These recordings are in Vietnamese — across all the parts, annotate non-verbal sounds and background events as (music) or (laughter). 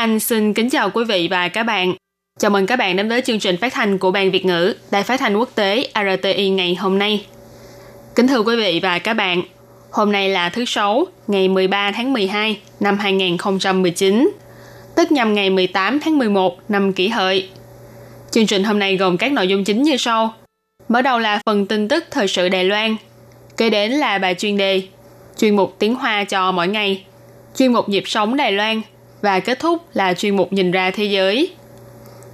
Anh xin kính chào quý vị và các bạn. Chào mừng các bạn đến với chương trình phát thanh của Ban Việt ngữ Đài Phát thanh Quốc tế RTI ngày hôm nay. Kính thưa quý vị và các bạn, hôm nay là thứ Sáu, ngày 13 tháng 12 năm 2019, tức nhằm ngày 18 tháng 11 năm kỷ hợi. Chương trình hôm nay gồm các nội dung chính như sau. Mở đầu là phần tin tức thời sự Đài Loan, kế đến là bài chuyên đề, chuyên mục tiếng Hoa cho mỗi ngày, chuyên mục nhịp sống Đài Loan và kết thúc là chuyên mục nhìn ra thế giới.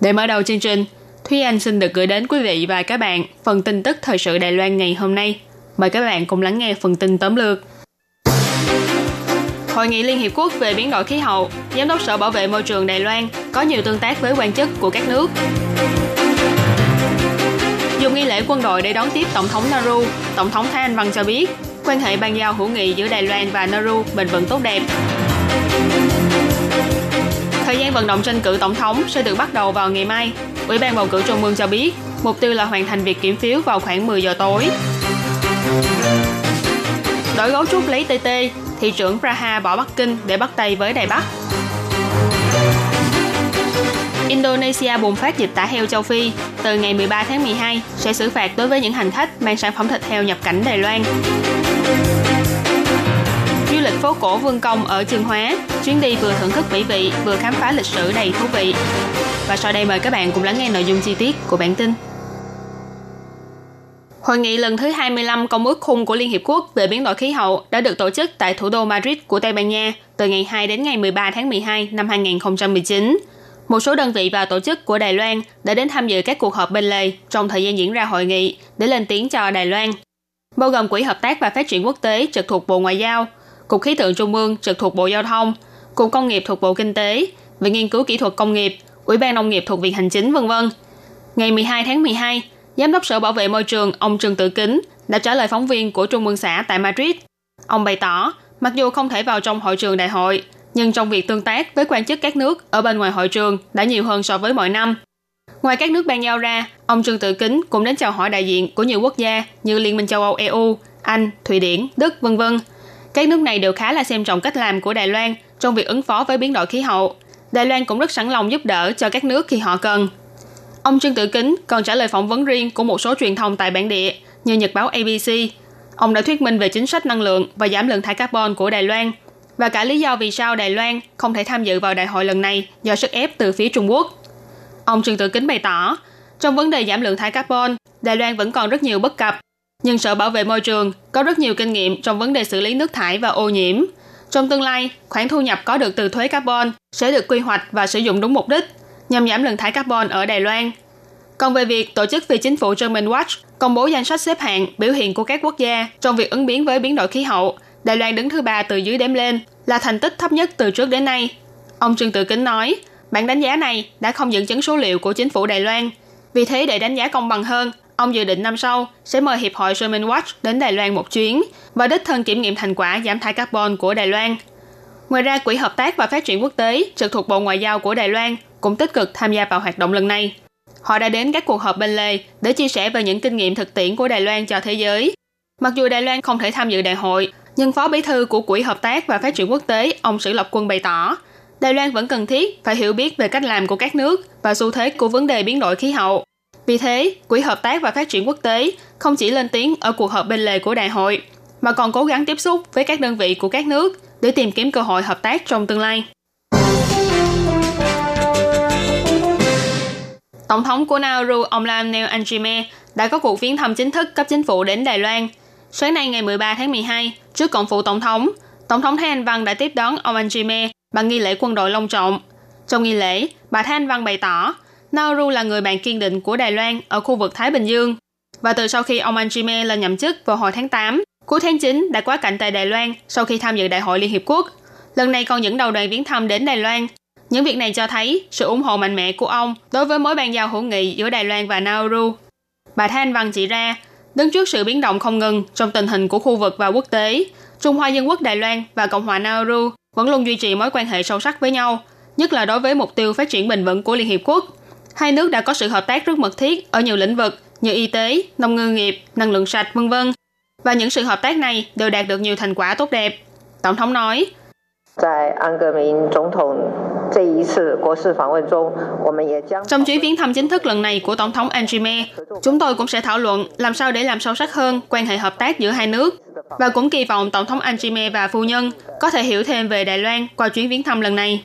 Để mở đầu chương trình, Thúy Anh xin được gửi đến quý vị và các bạn phần tin tức thời sự Đài Loan ngày hôm nay. Mời các bạn cùng lắng nghe phần tin tóm lược. Hội nghị Liên Hiệp Quốc về biến đổi khí hậu, Giám đốc Sở Bảo vệ Môi trường Đài Loan có nhiều tương tác với quan chức của các nước. Dùng nghi lễ quân đội để đón tiếp Tổng thống Nauru, Tổng thống Thái Anh Văn cho biết quan hệ ban giao hữu nghị giữa Đài Loan và Nauru bền vững tốt đẹp. Thời gian vận động tranh cử tổng thống sẽ được bắt đầu vào ngày mai. Ủy ban bầu cử Trung ương cho biết, mục tiêu là hoàn thành việc kiểm phiếu vào khoảng 10 giờ tối. Đổi gấu trúc lấy TT, thị trưởng Praha bỏ Bắc Kinh để bắt tay với Đài Bắc. Indonesia bùng phát dịch tả heo châu Phi. Từ ngày 13 tháng 12 sẽ xử phạt đối với những hành khách mang sản phẩm thịt heo nhập cảnh Đài Loan. Du lịch phố cổ Vương Công ở Trường Hóa, chuyến đi vừa thưởng thức mỹ vị vừa khám phá lịch sử đầy thú vị. Và sau đây mời các bạn cùng lắng nghe nội dung chi tiết của bản tin. Hội nghị lần thứ 25 Công ước khung của Liên Hiệp Quốc về biến đổi khí hậu đã được tổ chức tại thủ đô Madrid của Tây Ban Nha từ ngày 2 đến ngày 13 tháng 12 năm 2019. Một số đơn vị và tổ chức của Đài Loan đã đến tham dự các cuộc họp bên lề trong thời gian diễn ra hội nghị để lên tiếng cho Đài Loan. Bao gồm Quỹ Hợp tác và Phát triển Quốc tế trực thuộc Bộ Ngoại giao, Cục Khí tượng Trung ương trực thuộc Bộ Giao thông, Cục Công nghiệp thuộc Bộ Kinh tế, Viện Nghiên cứu Kỹ thuật Công nghiệp, Ủy ban Nông nghiệp thuộc Viện Hành chính, vân vân. Ngày 12 tháng 12, Giám đốc Sở Bảo vệ Môi trường ông Trương Tử Kính đã trả lời phóng viên của Trung ương xã tại Madrid. Ông bày tỏ, mặc dù không thể vào trong hội trường đại hội, nhưng trong việc tương tác với quan chức các nước ở bên ngoài hội trường đã nhiều hơn so với mọi năm. Ngoài các nước ban giao ra, ông Trương Tự Kính cũng đến chào hỏi đại diện của nhiều quốc gia như Liên minh châu Âu EU, Anh, Thụy Điển, Đức, vân vân. Các nước này đều khá là xem trọng cách làm của Đài Loan trong việc ứng phó với biến đổi khí hậu. Đài Loan cũng rất sẵn lòng giúp đỡ cho các nước khi họ cần. Ông Trương Tử Kính còn trả lời phỏng vấn riêng của một số truyền thông tại bản địa như Nhật báo ABC. Ông đã thuyết minh về chính sách năng lượng và giảm lượng thải carbon của Đài Loan và cả lý do vì sao Đài Loan không thể tham dự vào đại hội lần này do sức ép từ phía Trung Quốc. Ông Trương Tử Kính bày tỏ, trong vấn đề giảm lượng thải carbon, Đài Loan vẫn còn rất nhiều bất cập, nhưng Sở Bảo vệ Môi trường có rất nhiều kinh nghiệm trong vấn đề xử lý nước thải và ô nhiễm. Trong tương lai, khoản thu nhập có được từ thuế carbon sẽ được quy hoạch và sử dụng đúng mục đích nhằm giảm lượng thải carbon ở Đài Loan. Còn về việc tổ chức phi chính phủ German Watch công bố danh sách xếp hạng biểu hiện của các quốc gia trong việc ứng biến với biến đổi khí hậu, Đài Loan đứng thứ ba từ dưới đếm lên, là thành tích thấp nhất từ trước đến nay. Ông Trương Tự Kính nói, bản đánh giá này đã không dẫn chứng số liệu của chính phủ Đài Loan. Vì thế để đánh giá công bằng hơn, ông dự định năm sau sẽ mời Hiệp hội German Watch đến Đài Loan một chuyến và đích thân kiểm nghiệm thành quả giảm thải carbon của Đài Loan. Ngoài ra, Quỹ Hợp tác và Phát triển Quốc tế trực thuộc Bộ Ngoại giao của Đài Loan cũng tích cực tham gia vào hoạt động lần này. Họ đã đến các cuộc họp bên lề để chia sẻ về những kinh nghiệm thực tiễn của Đài Loan cho thế giới. Mặc dù Đài Loan không thể tham dự đại hội, nhưng Phó Bí thư của Quỹ Hợp tác và Phát triển Quốc tế, ông Sử Lập Quân bày tỏ, Đài Loan vẫn cần thiết phải hiểu biết về cách làm của các nước và xu thế của vấn đề biến đổi khí hậu. Vì thế, Quỹ Hợp tác và Phát triển Quốc tế không chỉ lên tiếng ở cuộc họp bên lề của đại hội, mà còn cố gắng tiếp xúc với các đơn vị của các nước để tìm kiếm cơ hội hợp tác trong tương lai. Tổng thống của Nauru, ông Lam Neil Anjime, đã có cuộc viếng thăm chính thức cấp chính phủ đến Đài Loan. Sáng nay ngày 13 tháng 12, trước cổng phủ tổng thống, Tổng thống Thái Anh Văn đã tiếp đón ông Anjime bằng nghi lễ quân đội long trọng. Trong nghi lễ, bà Thái Anh Văn bày tỏ, Nauru là người bạn kiên định của Đài Loan ở khu vực Thái Bình Dương. Và từ sau khi ông Anjime lên nhậm chức vào hồi tháng 8, cuối tháng 9 đã quá cảnh tại Đài Loan sau khi tham dự Đại hội Liên Hiệp Quốc. Lần này còn dẫn đầu đoàn viếng thăm đến Đài Loan. Những việc này cho thấy sự ủng hộ mạnh mẽ của ông đối với mối bàn giao hữu nghị giữa Đài Loan và Nauru. Bà Thanh Văn chỉ ra, đứng trước sự biến động không ngừng trong tình hình của khu vực và quốc tế, Trung Hoa Dân quốc Đài Loan và Cộng hòa Nauru vẫn luôn duy trì mối quan hệ sâu sắc với nhau, nhất là đối với mục tiêu phát triển bền vững của Liên Hiệp Quốc. Hai nước đã có sự hợp tác rất mật thiết ở nhiều lĩnh vực như y tế, nông ngư nghiệp, năng lượng sạch, vân vân. Và những sự hợp tác này đều đạt được nhiều thành quả tốt đẹp. Tổng thống nói, trong chuyến viếng thăm chính thức lần này của Tổng thống Angime, chúng tôi cũng sẽ thảo luận làm sao để làm sâu sắc hơn quan hệ hợp tác giữa hai nước và cũng kỳ vọng Tổng thống Angime và phu nhân có thể hiểu thêm về Đài Loan qua chuyến viếng thăm lần này.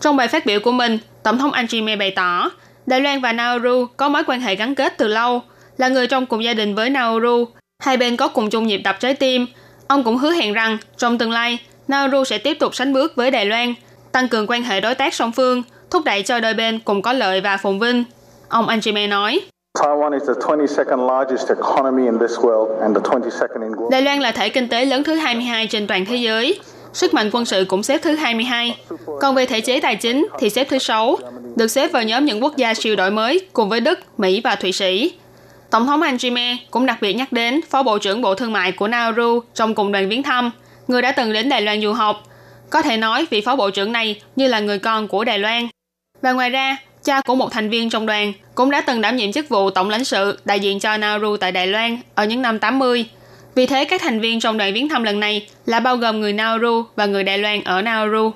Trong bài phát biểu của mình, Tổng thống Angime bày tỏ Đài Loan và Nauru có mối quan hệ gắn kết từ lâu, là người trong cùng gia đình với Nauru. Hai bên có cùng chung nhịp đập trái tim. Ông cũng hứa hẹn rằng trong tương lai, Nauru sẽ tiếp tục sánh bước với Đài Loan, tăng cường quan hệ đối tác song phương, thúc đẩy cho đôi bên cùng có lợi và phồn vinh. Ông Anjime nói, Đài Loan là thể kinh tế lớn thứ 22 trên toàn thế giới. Sức mạnh quân sự cũng xếp thứ 22. Còn về thể chế tài chính thì xếp thứ 6, được xếp vào nhóm những quốc gia siêu đổi mới cùng với Đức, Mỹ và Thụy Sĩ. Tổng thống Anjime cũng đặc biệt nhắc đến Phó Bộ trưởng Bộ Thương mại của Nauru trong cùng đoàn viếng thăm – người đã từng đến Đài Loan du học. Có thể nói vị phó bộ trưởng này như là người con của Đài Loan. Và ngoài ra, cha của một thành viên trong đoàn cũng đã từng đảm nhiệm chức vụ tổng lãnh sự đại diện cho Nauru tại Đài Loan ở những năm 80. Vì thế, các thành viên trong đoàn viếng thăm lần này là bao gồm người Nauru và người Đài Loan ở Nauru.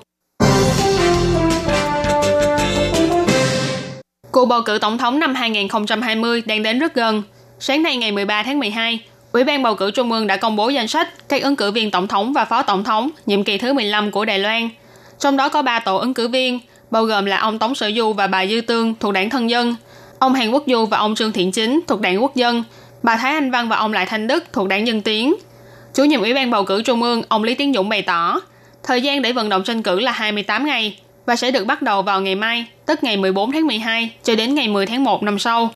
Cuộc bầu cử tổng thống năm 2020 đang đến rất gần. Sáng nay ngày 13 tháng 12, Ủy ban bầu cử Trung ương đã công bố danh sách các ứng cử viên tổng thống và phó tổng thống nhiệm kỳ thứ 15 của Đài Loan. Trong đó có 3 tổ ứng cử viên, bao gồm là ông Tống Sở Du và bà Dư Tương thuộc đảng Thân Dân, ông Hàn Quốc Du và ông Trương Thiện Chính thuộc đảng Quốc Dân, bà Thái Anh Văn và ông Lại Thanh Đức thuộc đảng Dân Tiến. Chủ nhiệm Ủy ban bầu cử Trung ương, ông Lý Tiến Dũng bày tỏ, thời gian để vận động tranh cử là 28 ngày và sẽ được bắt đầu vào ngày mai, tức ngày 14 tháng 12 cho đến ngày 10 tháng 1 năm sau.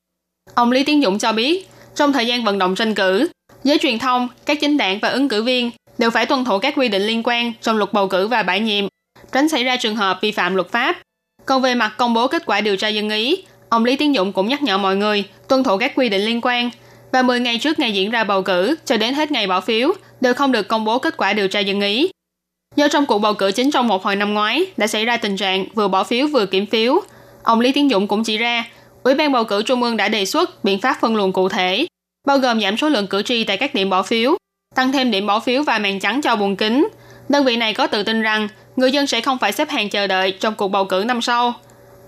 Ông Lý Tiến Dũng cho biết, trong thời gian vận động tranh cử, Giới truyền thông, các chính đảng và ứng cử viên đều phải tuân thủ các quy định liên quan trong luật bầu cử và bãi nhiệm, tránh xảy ra trường hợp vi phạm luật pháp. Còn về mặt công bố kết quả điều tra dân ý, ông Lý Tiến Dũng cũng nhắc nhở mọi người tuân thủ các quy định liên quan và 10 ngày trước ngày diễn ra bầu cử cho đến hết ngày bỏ phiếu đều không được công bố kết quả điều tra dân ý. Do trong cuộc bầu cử chính trong một hồi năm ngoái đã xảy ra tình trạng vừa bỏ phiếu vừa kiểm phiếu, ông Lý Tiến Dũng cũng chỉ ra Ủy ban bầu cử Trung ương đã đề xuất biện pháp phân luồng cụ thể bao gồm giảm số lượng cử tri tại các điểm bỏ phiếu, tăng thêm điểm bỏ phiếu và màn trắng cho buồng kính. Đơn vị này có tự tin rằng người dân sẽ không phải xếp hàng chờ đợi trong cuộc bầu cử năm sau.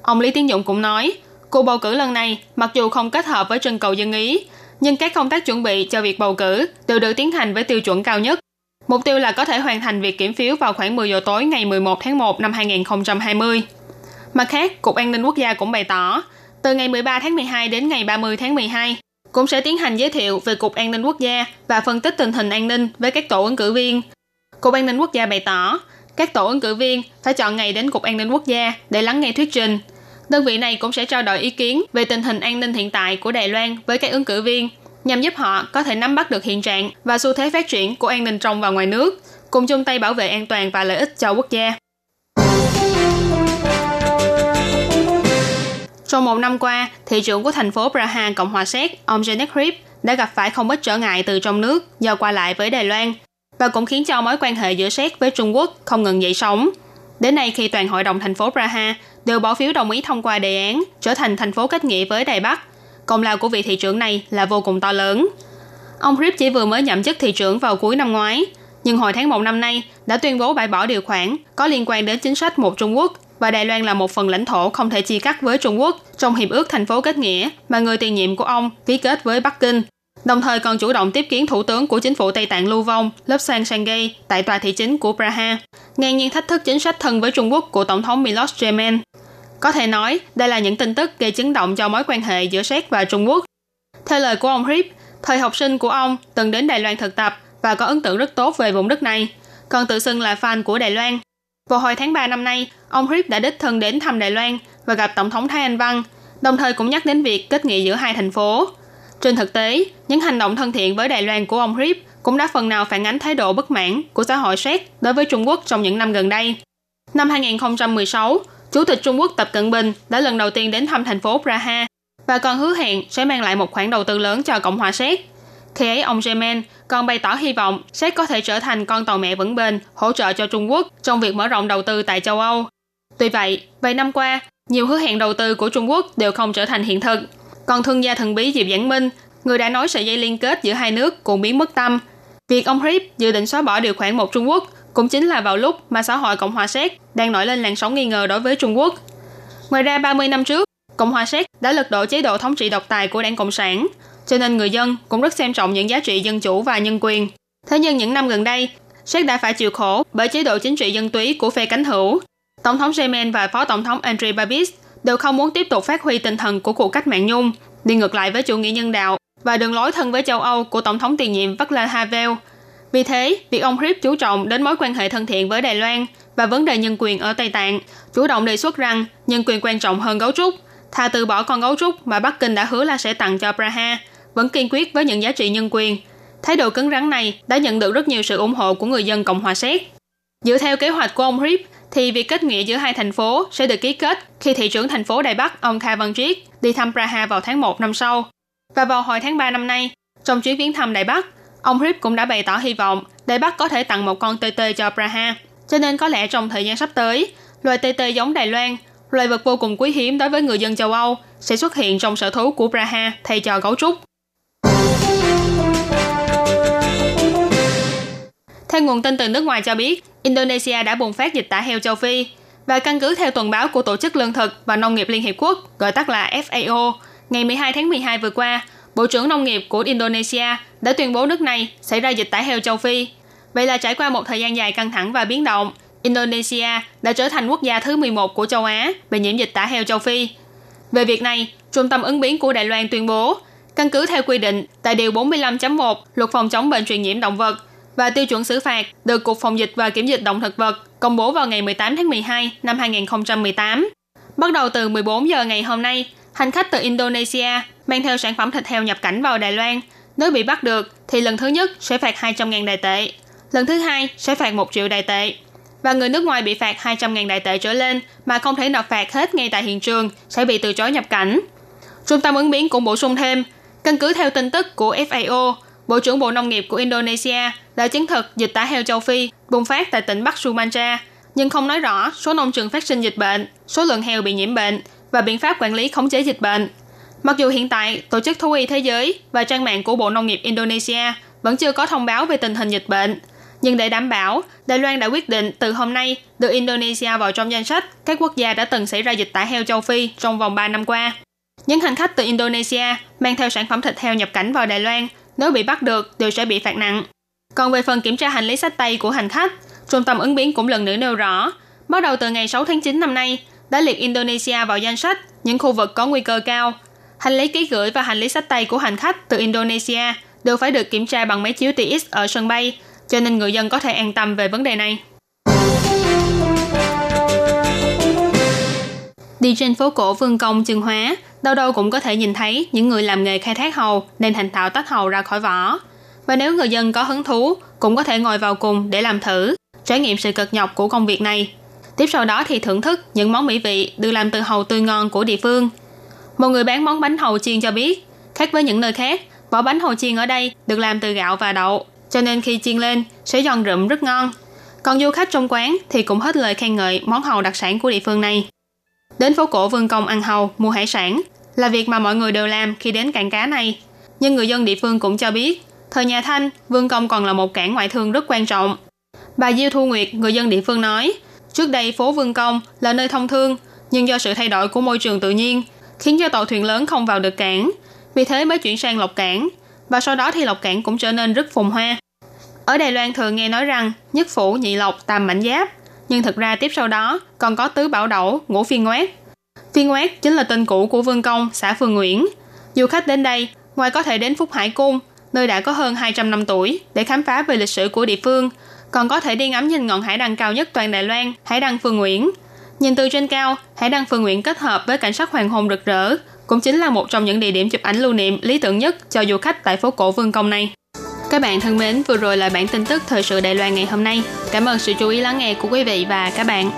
Ông Lý Tiến Dũng cũng nói, cuộc bầu cử lần này mặc dù không kết hợp với trưng cầu dân ý, nhưng các công tác chuẩn bị cho việc bầu cử đều được tiến hành với tiêu chuẩn cao nhất. Mục tiêu là có thể hoàn thành việc kiểm phiếu vào khoảng 10 giờ tối ngày 11 tháng 1 năm 2020. Mặt khác, Cục An ninh Quốc gia cũng bày tỏ, từ ngày 13 tháng 12 đến ngày 30 tháng 12, cũng sẽ tiến hành giới thiệu về Cục An ninh Quốc gia và phân tích tình hình an ninh với các tổ ứng cử viên. Cục An ninh Quốc gia bày tỏ, các tổ ứng cử viên phải chọn ngày đến Cục An ninh Quốc gia để lắng nghe thuyết trình. Đơn vị này cũng sẽ trao đổi ý kiến về tình hình an ninh hiện tại của Đài Loan với các ứng cử viên, nhằm giúp họ có thể nắm bắt được hiện trạng và xu thế phát triển của an ninh trong và ngoài nước, cùng chung tay bảo vệ an toàn và lợi ích cho quốc gia. Trong một năm qua, thị trưởng của thành phố Praha, Cộng hòa Séc, ông Janet Krip đã gặp phải không ít trở ngại từ trong nước do qua lại với Đài Loan và cũng khiến cho mối quan hệ giữa Séc với Trung Quốc không ngừng dậy sóng. Đến nay khi toàn hội đồng thành phố Praha đều bỏ phiếu đồng ý thông qua đề án trở thành thành phố kết nghĩa với Đài Bắc, công lao của vị thị trưởng này là vô cùng to lớn. Ông Rip chỉ vừa mới nhậm chức thị trưởng vào cuối năm ngoái, nhưng hồi tháng 1 năm nay đã tuyên bố bãi bỏ điều khoản có liên quan đến chính sách một Trung Quốc và Đài Loan là một phần lãnh thổ không thể chia cắt với Trung Quốc trong hiệp ước thành phố kết nghĩa mà người tiền nhiệm của ông ký kết với Bắc Kinh. Đồng thời còn chủ động tiếp kiến thủ tướng của chính phủ Tây Tạng Lưu Vong, lớp sang Sangay tại tòa thị chính của Praha, ngang nhiên thách thức chính sách thân với Trung Quốc của Tổng thống Milos Zeman. Có thể nói, đây là những tin tức gây chấn động cho mối quan hệ giữa Séc và Trung Quốc. Theo lời của ông Rip, thời học sinh của ông từng đến Đài Loan thực tập và có ấn tượng rất tốt về vùng đất này, còn tự xưng là fan của Đài Loan. Vào hồi tháng 3 năm nay, ông Rip đã đích thân đến thăm Đài Loan và gặp Tổng thống Thái Anh Văn, đồng thời cũng nhắc đến việc kết nghĩa giữa hai thành phố. Trên thực tế, những hành động thân thiện với Đài Loan của ông Rip cũng đã phần nào phản ánh thái độ bất mãn của xã hội Séc đối với Trung Quốc trong những năm gần đây. Năm 2016, Chủ tịch Trung Quốc Tập Cận Bình đã lần đầu tiên đến thăm thành phố Praha và còn hứa hẹn sẽ mang lại một khoản đầu tư lớn cho Cộng hòa Séc. Khi ấy, ông Zeman còn bày tỏ hy vọng Séc có thể trở thành con tàu mẹ vững bền hỗ trợ cho Trung Quốc trong việc mở rộng đầu tư tại châu Âu. Tuy vậy, vài năm qua, nhiều hứa hẹn đầu tư của Trung Quốc đều không trở thành hiện thực. Còn thương gia thần bí Diệp Giảng Minh, người đã nói sợi dây liên kết giữa hai nước cũng biến mất tâm. Việc ông Rip dự định xóa bỏ điều khoản một Trung Quốc cũng chính là vào lúc mà xã hội Cộng hòa Séc đang nổi lên làn sóng nghi ngờ đối với Trung Quốc. Ngoài ra 30 năm trước, Cộng hòa Séc đã lật đổ chế độ thống trị độc tài của đảng Cộng sản, cho nên người dân cũng rất xem trọng những giá trị dân chủ và nhân quyền. Thế nhưng những năm gần đây, Séc đã phải chịu khổ bởi chế độ chính trị dân túy của phe cánh hữu. Tổng thống zeman và Phó Tổng thống Andrei Babis đều không muốn tiếp tục phát huy tinh thần của cuộc cách mạng nhung, đi ngược lại với chủ nghĩa nhân đạo và đường lối thân với châu Âu của Tổng thống tiền nhiệm Václav Havel. Vì thế, việc ông Rip chú trọng đến mối quan hệ thân thiện với Đài Loan và vấn đề nhân quyền ở Tây Tạng, chủ động đề xuất rằng nhân quyền quan trọng hơn gấu trúc, thà từ bỏ con gấu trúc mà Bắc Kinh đã hứa là sẽ tặng cho Praha, vẫn kiên quyết với những giá trị nhân quyền. Thái độ cứng rắn này đã nhận được rất nhiều sự ủng hộ của người dân Cộng hòa Séc. Dựa theo kế hoạch của ông Rip, thì việc kết nghĩa giữa hai thành phố sẽ được ký kết khi thị trưởng thành phố Đài Bắc ông Kha Văn Triết đi thăm Praha vào tháng 1 năm sau. Và vào hồi tháng 3 năm nay, trong chuyến viếng thăm Đài Bắc, ông Rip cũng đã bày tỏ hy vọng Đài Bắc có thể tặng một con tê tê cho Praha. Cho nên có lẽ trong thời gian sắp tới, loài tê tê giống Đài Loan, loài vật vô cùng quý hiếm đối với người dân châu Âu, sẽ xuất hiện trong sở thú của Praha thay cho gấu trúc. Theo nguồn tin từ nước ngoài cho biết, Indonesia đã bùng phát dịch tả heo châu Phi và căn cứ theo tuần báo của Tổ chức Lương thực và Nông nghiệp Liên Hiệp Quốc, gọi tắt là FAO, ngày 12 tháng 12 vừa qua, Bộ trưởng Nông nghiệp của Indonesia đã tuyên bố nước này xảy ra dịch tả heo châu Phi. Vậy là trải qua một thời gian dài căng thẳng và biến động, Indonesia đã trở thành quốc gia thứ 11 của châu Á bị nhiễm dịch tả heo châu Phi. Về việc này, Trung tâm ứng biến của Đài Loan tuyên bố, căn cứ theo quy định tại Điều 45.1 Luật phòng chống bệnh truyền nhiễm động vật và tiêu chuẩn xử phạt được Cục Phòng dịch và Kiểm dịch động thực vật công bố vào ngày 18 tháng 12 năm 2018. Bắt đầu từ 14 giờ ngày hôm nay, hành khách từ Indonesia mang theo sản phẩm thịt heo nhập cảnh vào Đài Loan, nếu bị bắt được thì lần thứ nhất sẽ phạt 200.000 đài tệ, lần thứ hai sẽ phạt 1 triệu đài tệ. Và người nước ngoài bị phạt 200.000 đài tệ trở lên mà không thể nộp phạt hết ngay tại hiện trường sẽ bị từ chối nhập cảnh. Trung tâm ứng biến cũng bổ sung thêm, căn cứ theo tin tức của FAO, Bộ trưởng Bộ Nông nghiệp của Indonesia đã chứng thực dịch tả heo châu Phi bùng phát tại tỉnh Bắc Sumatra, nhưng không nói rõ số nông trường phát sinh dịch bệnh, số lượng heo bị nhiễm bệnh và biện pháp quản lý khống chế dịch bệnh. Mặc dù hiện tại, Tổ chức Thú y Thế giới và trang mạng của Bộ Nông nghiệp Indonesia vẫn chưa có thông báo về tình hình dịch bệnh, nhưng để đảm bảo, Đài Loan đã quyết định từ hôm nay đưa Indonesia vào trong danh sách các quốc gia đã từng xảy ra dịch tả heo châu Phi trong vòng 3 năm qua. Những hành khách từ Indonesia mang theo sản phẩm thịt heo nhập cảnh vào Đài Loan nếu bị bắt được đều sẽ bị phạt nặng. Còn về phần kiểm tra hành lý sách tay của hành khách, Trung tâm ứng biến cũng lần nữa nêu rõ, bắt đầu từ ngày 6 tháng 9 năm nay, đã liệt Indonesia vào danh sách những khu vực có nguy cơ cao. Hành lý ký gửi và hành lý sách tay của hành khách từ Indonesia đều phải được kiểm tra bằng máy chiếu TX ở sân bay, cho nên người dân có thể an tâm về vấn đề này. Đi trên phố cổ Vương Công Trường Hóa, đâu đâu cũng có thể nhìn thấy những người làm nghề khai thác hầu nên thành thạo tách hầu ra khỏi vỏ. Và nếu người dân có hứng thú, cũng có thể ngồi vào cùng để làm thử, trải nghiệm sự cực nhọc của công việc này. Tiếp sau đó thì thưởng thức những món mỹ vị được làm từ hầu tươi ngon của địa phương. Một người bán món bánh hầu chiên cho biết, khác với những nơi khác, vỏ bánh hầu chiên ở đây được làm từ gạo và đậu, cho nên khi chiên lên sẽ giòn rụm rất ngon. Còn du khách trong quán thì cũng hết lời khen ngợi món hầu đặc sản của địa phương này. Đến phố cổ Vương Công ăn hầu, mua hải sản là việc mà mọi người đều làm khi đến cảng cá này. Nhưng người dân địa phương cũng cho biết, thời nhà Thanh, Vương Công còn là một cảng ngoại thương rất quan trọng. Bà Diêu Thu Nguyệt, người dân địa phương nói, trước đây phố Vương Công là nơi thông thương, nhưng do sự thay đổi của môi trường tự nhiên, khiến cho tàu thuyền lớn không vào được cảng, vì thế mới chuyển sang Lộc Cảng, và sau đó thì Lộc Cảng cũng trở nên rất phồn hoa. Ở Đài Loan thường nghe nói rằng nhất phủ nhị lộc tam mảnh giáp, nhưng thực ra tiếp sau đó còn có tứ bảo đẩu, ngũ phiên ngoát. Phiên ngoát chính là tên cũ của Vương Công, xã Phương Nguyễn. Du khách đến đây, ngoài có thể đến Phúc Hải Cung, nơi đã có hơn 200 năm tuổi, để khám phá về lịch sử của địa phương, còn có thể đi ngắm nhìn ngọn hải đăng cao nhất toàn Đài Loan, hải đăng Phương Nguyễn. Nhìn từ trên cao, hải đăng Phương Nguyễn kết hợp với cảnh sắc hoàng hôn rực rỡ cũng chính là một trong những địa điểm chụp ảnh lưu niệm lý tưởng nhất cho du khách tại phố cổ Vương Công này. Các bạn thân mến, vừa rồi là bản tin tức thời sự Đài Loan ngày hôm nay. Cảm ơn sự chú ý lắng nghe của quý vị và các bạn.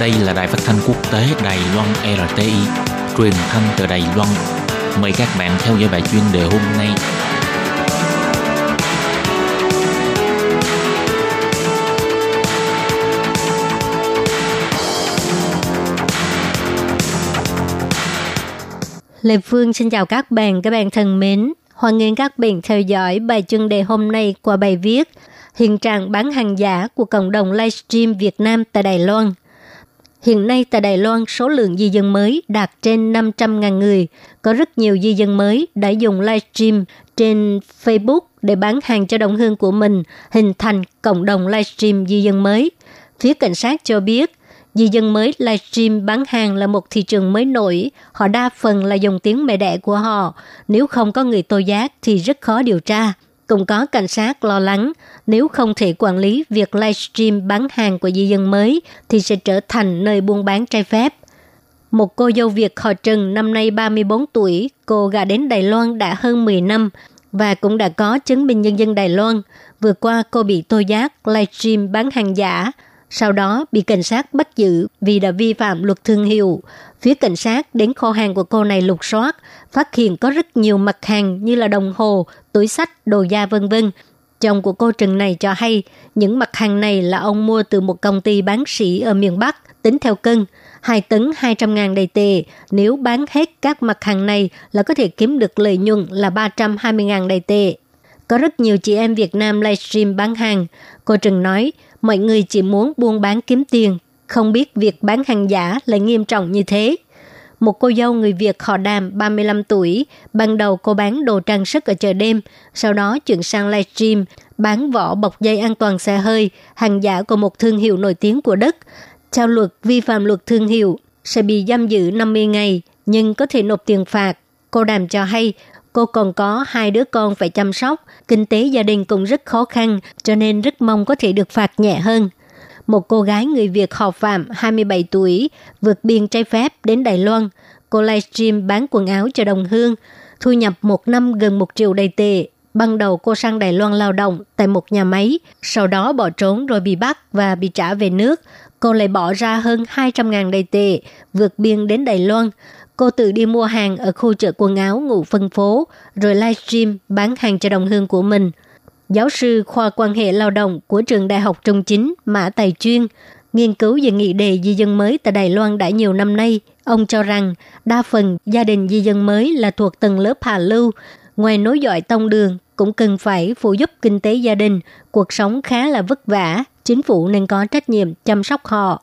Đây là đài phát thanh quốc tế Đài Loan RTI, truyền thanh từ Đài Loan. Mời các bạn theo dõi bài chuyên đề hôm nay Lê Phương xin chào các bạn, các bạn thân mến. Hoan nghênh các bạn theo dõi bài chuyên đề hôm nay qua bài viết Hiện trạng bán hàng giả của cộng đồng livestream Việt Nam tại Đài Loan. Hiện nay tại Đài Loan, số lượng di dân mới đạt trên 500.000 người. Có rất nhiều di dân mới đã dùng livestream trên Facebook để bán hàng cho đồng hương của mình, hình thành cộng đồng livestream di dân mới. Phía cảnh sát cho biết, Di dân mới livestream bán hàng là một thị trường mới nổi. Họ đa phần là dùng tiếng mẹ đẻ của họ. Nếu không có người tô giác thì rất khó điều tra. Cũng có cảnh sát lo lắng nếu không thể quản lý việc livestream bán hàng của di dân mới thì sẽ trở thành nơi buôn bán trái phép. Một cô dâu Việt họ Trần năm nay 34 tuổi, cô gả đến Đài Loan đã hơn 10 năm và cũng đã có chứng minh nhân dân Đài Loan. Vừa qua cô bị tô giác livestream bán hàng giả, sau đó bị cảnh sát bắt giữ vì đã vi phạm luật thương hiệu. Phía cảnh sát đến kho hàng của cô này lục soát, phát hiện có rất nhiều mặt hàng như là đồng hồ, túi sách, đồ da vân vân. Chồng của cô Trần này cho hay, những mặt hàng này là ông mua từ một công ty bán sỉ ở miền Bắc, tính theo cân. 2 tấn 200 ngàn đầy tệ, nếu bán hết các mặt hàng này là có thể kiếm được lợi nhuận là 320 ngàn đầy tệ. Có rất nhiều chị em Việt Nam livestream bán hàng. Cô Trần nói, mọi người chỉ muốn buôn bán kiếm tiền, không biết việc bán hàng giả lại nghiêm trọng như thế. Một cô dâu người Việt họ đàm 35 tuổi, ban đầu cô bán đồ trang sức ở chợ đêm, sau đó chuyển sang livestream, bán vỏ bọc dây an toàn xe hơi, hàng giả của một thương hiệu nổi tiếng của đức. Theo luật vi phạm luật thương hiệu, sẽ bị giam giữ 50 ngày, nhưng có thể nộp tiền phạt. Cô đàm cho hay, cô còn có hai đứa con phải chăm sóc, kinh tế gia đình cũng rất khó khăn, cho nên rất mong có thể được phạt nhẹ hơn. Một cô gái người Việt họ Phạm, 27 tuổi, vượt biên trái phép đến Đài Loan. Cô livestream bán quần áo cho đồng hương, thu nhập một năm gần một triệu đầy tệ. Ban đầu cô sang Đài Loan lao động tại một nhà máy, sau đó bỏ trốn rồi bị bắt và bị trả về nước. Cô lại bỏ ra hơn 200.000 đầy tệ, vượt biên đến Đài Loan. Cô tự đi mua hàng ở khu chợ quần áo ngụ phân phố, rồi livestream bán hàng cho đồng hương của mình. Giáo sư khoa quan hệ lao động của trường Đại học Trung Chính Mã Tài Chuyên nghiên cứu về nghị đề di dân mới tại Đài Loan đã nhiều năm nay. Ông cho rằng đa phần gia đình di dân mới là thuộc tầng lớp hạ lưu, ngoài nối dõi tông đường cũng cần phải phụ giúp kinh tế gia đình, cuộc sống khá là vất vả, chính phủ nên có trách nhiệm chăm sóc họ.